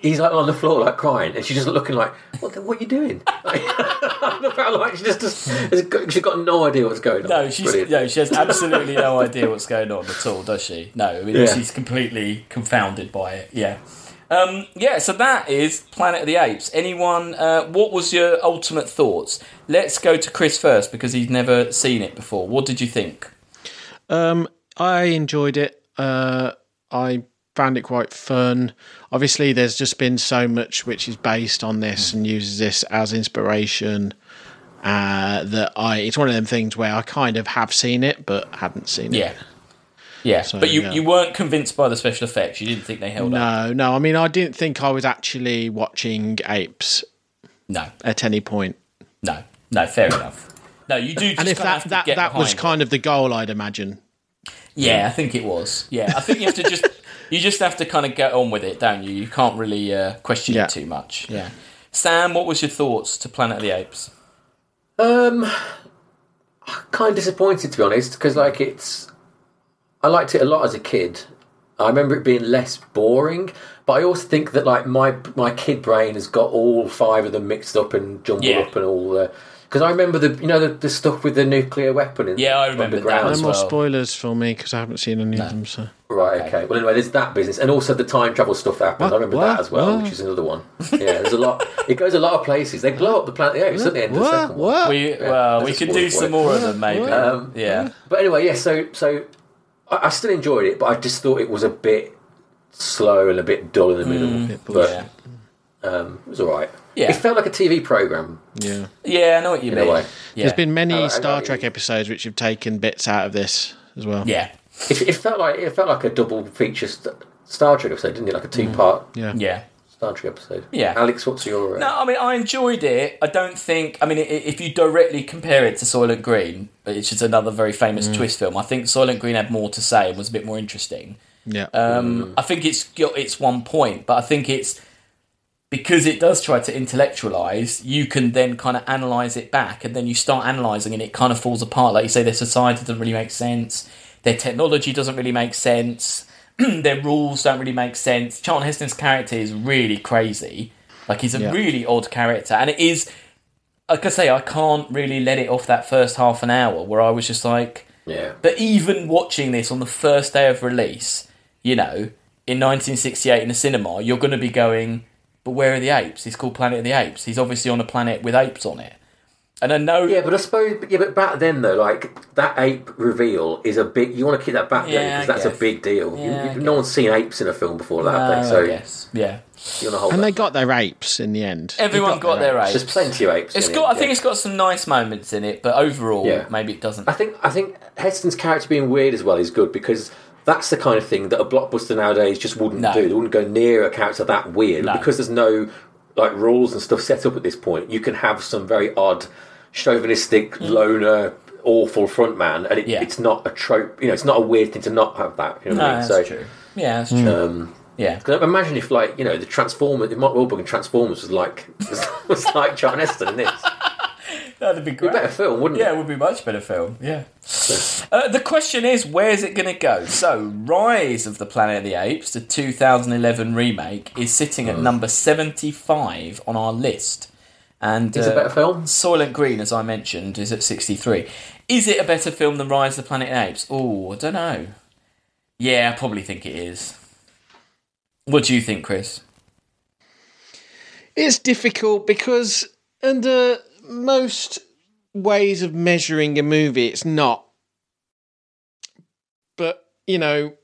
he's like on the floor like crying and she's just looking like what the, what are you doing? Like, I like she just, just she's got no idea what's going on. No, she's Brilliant. no, she has absolutely no idea what's going on at all, does she? No, I mean Yeah. she's completely confounded by it. Yeah, um, yeah. So that is Planet of the Apes. Anyone? Uh, what was your ultimate thoughts? Let's go to Chris first because he's never seen it before. What did you think? Um, I enjoyed it. Uh, I found it quite fun. Obviously, there's just been so much which is based on this and uses this as inspiration. Uh, that I, it's one of them things where I kind of have seen it, but hadn't seen Yeah, it. yeah. Yeah. But you yeah. you weren't convinced by the special effects. You didn't think they held up. No, no. I mean, I didn't think I was actually watching apes No, at any point. no, no. Fair enough. No, you do. Just And if that that, that was it. kind of the goal, I'd imagine. Yeah, I think it was. Yeah, I think you have to just you just have to kind of get on with it, don't you? You can't really uh, question Yeah. it too much. Yeah. Sam, what was your thoughts to Planet of the Apes? Um, kind of disappointed to be honest, because like it's, I liked it a lot as a kid. I remember it being less boring, but I also think that like my my kid brain has got all five of them mixed up and jumbled Yeah. up and all. Uh, because I remember the you know the, the stuff with the nuclear weapon. In, Yeah, I remember that underground. No as more spoilers for me because I haven't seen any of them. So Right. Okay. Well, anyway, there's that business, and also the time travel stuff that happens. What? I remember What? that as well, What? which is another one. Yeah, there's a lot. It goes a lot of places. They blow up the planet Yeah, it's at the end of the what? second one. What? We well, we that's can do spoiler some more of them maybe. Um, yeah. But anyway, yeah. So so I, I still enjoyed it, but I just thought it was a bit slow and a bit dull in the middle. But Yeah. um, it was all right. Yeah. It felt like a TV program yeah. Yeah, I know what you in mean. a way. Yeah. There's been many I- I Star know- Trek episodes which have taken bits out of this as well. Yeah. It, it felt like it felt like a double feature st- Star Trek episode, didn't it? Like a two part Yeah. Yeah. Star Trek episode. Yeah. Alex, what's your? Uh, No, I mean I enjoyed it. I don't think. I mean, if you directly compare it to Soylent Green, which is another very famous twist film, I think Soylent Green had more to say and was a bit more interesting. Yeah. Um, I think it's got its one point, but I think it's because it does try to intellectualize. You can then kind of analyze it back, and then you start analyzing, and it kind of falls apart. Like you say, their society doesn't really make sense. Their technology doesn't really make sense. their rules don't really make sense. Charlton Heston's character is really crazy. Like he's a Yeah. really odd character, and it is. Like I say, I can't really let it off that first half an hour where I was just like, yeah. but even watching this on the first day of release, you know, in 1968 in the cinema, you're going to be going, but where are the apes? It's called Planet of the Apes. He's obviously on a planet with apes on it. And I know. Yeah, but I suppose, yeah, but back then though, like that ape reveal is a big. You want to keep that back Yeah, then because that's guess. a big deal. Yeah, I you, no one's seen apes in a film before that, no, they? So I guess. Yeah. you want to hold. and that. they got their apes in the end. They Everyone got their apes. There's plenty of apes. It's in got. it, I think it's got some nice moments in it, but overall, Yeah. maybe it doesn't. I think I think Heston's character being weird as well is good because that's the kind of thing that a blockbuster nowadays just wouldn't No. do. They wouldn't go near a character that weird No. because there's no like rules and stuff set up at this point. You can have some very odd, chauvinistic, loner, awful front man, and it, Mm. Yeah. it's not a trope. You know, it's not a weird thing to not have that. You know no, I mean? that's so, true. Yeah, that's true. Um, yeah. 'cause imagine if, like, you know, the Transformers, Mark Wahlberg in Transformers was like was like Charlton Heston in this. That'd be It'd be a better film, wouldn't Yeah, it? Yeah, it would be much better film. Yeah. Uh, the question is, where's it going to go? So, Rise of the Planet of the Apes, the 2011 remake, is sitting Hmm. at number 75 on our list. And It's a uh, better film. Soylent Green, as I mentioned, is at 63. Is it a better film than Rise of the Planet of the Apes? Oh, I don't know. Yeah, I probably think it is. What do you think, Chris? It's difficult because under most ways of measuring a movie, it's not. But you know,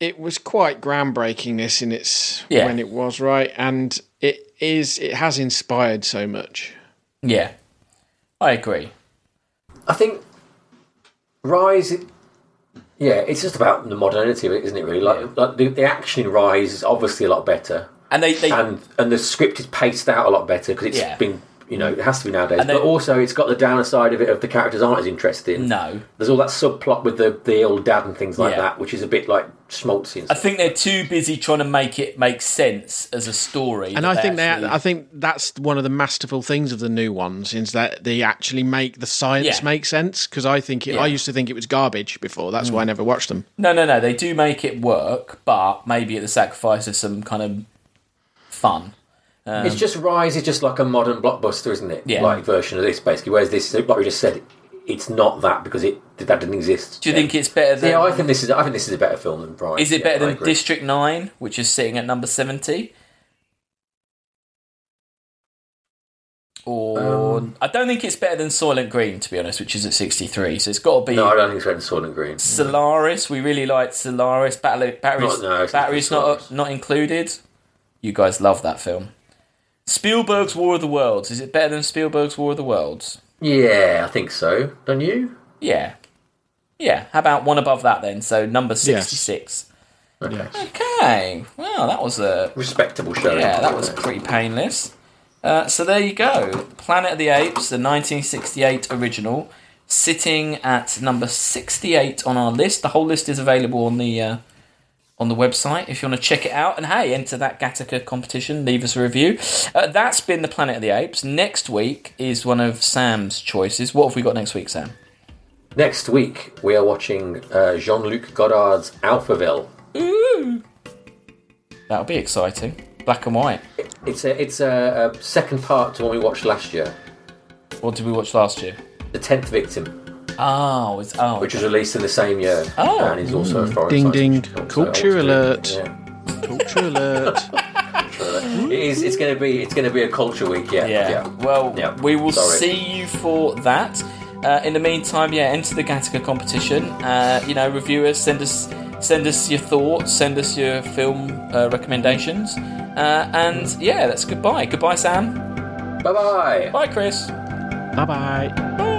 it was quite groundbreaking. This in its Yeah. when it was right, and it is. It has inspired so much. Yeah, I agree. I think Rise. Yeah, it's just about the modernity of it, isn't it? Really, like, like the, the action in Rise is obviously a lot better, And they, they and and the script is paced out a lot better because it's Yeah. been you know it has to be nowadays. And but they- also, it's got the downside of it of the characters aren't as interesting. no. There's all that subplot with the the old dad and things like Yeah. that, which is a bit like schmaltzy. And I stuff. think they're too busy trying to make it make sense as a story. And that I think they, actually- I think that's one of the masterful things of the new ones is that they actually make the science Yeah. make sense. Because I think it, Yeah. I used to think it was garbage before. That's why I mm. never watched them. no, no, no. They do make it work, but maybe at the sacrifice of some kind of fun. It's just Rise is just like a modern blockbuster, isn't it? Yeah. Like version of this, basically. Whereas this, like we just said, it's not that because it that didn't exist. Do you think it's better than? Yeah, I think this is. I think this is a better film than Rise. is it Yeah, better than. District Nine, which is sitting at number seventy? Or Um, I don't think it's better than Soylent Green, to be honest, which is at sixty-three. So it's got to be No, I don't think it's better than and Green. Solaris. We really liked Solaris. Battery, batteries, Not- no, batteries not not included. You guys love that film. Spielberg's War of the Worlds. Is it better than Spielberg's War of the Worlds? Yeah, I think so. Don't you? Yeah. Yeah. How about one above that then? So number sixty-six. Okay. Okay. Well, that was a Respectable show. yeah, that was pretty painless. Uh, so there you go. Planet of the Apes, the 1968 original, sitting at number 68 on our list. The whole list is available on the uh, on the website if you want to check it out. And hey, enter that Gattaca competition. Leave us a review. Uh, that's been the Planet of the Apes. Next week is one of Sam's choices. What have we got next week, Sam? Next week we are watching uh, Jean-Luc Godard's Alphaville. That'll be exciting. Black and white. It's a it's a, a second part to one we watched last year, What did we watch last year? The Tenth Victim, Oh, it's oh, which was released in the same year, Oh. and is also a foreign Ding, science ding. fiction film, so Culture alert. Culture alert. It is. It's going to be. It's going to be a culture week. Yeah. Yeah. Well, Yeah. we will Sorry. see you for that. Uh, in the meantime, yeah, enter the Gattaca competition. Uh, you know, review us, send us, send us your thoughts, send us your film uh, recommendations, uh, and yeah, that's goodbye. Goodbye, Sam. Bye bye. Bye, Chris. bye bye. Bye.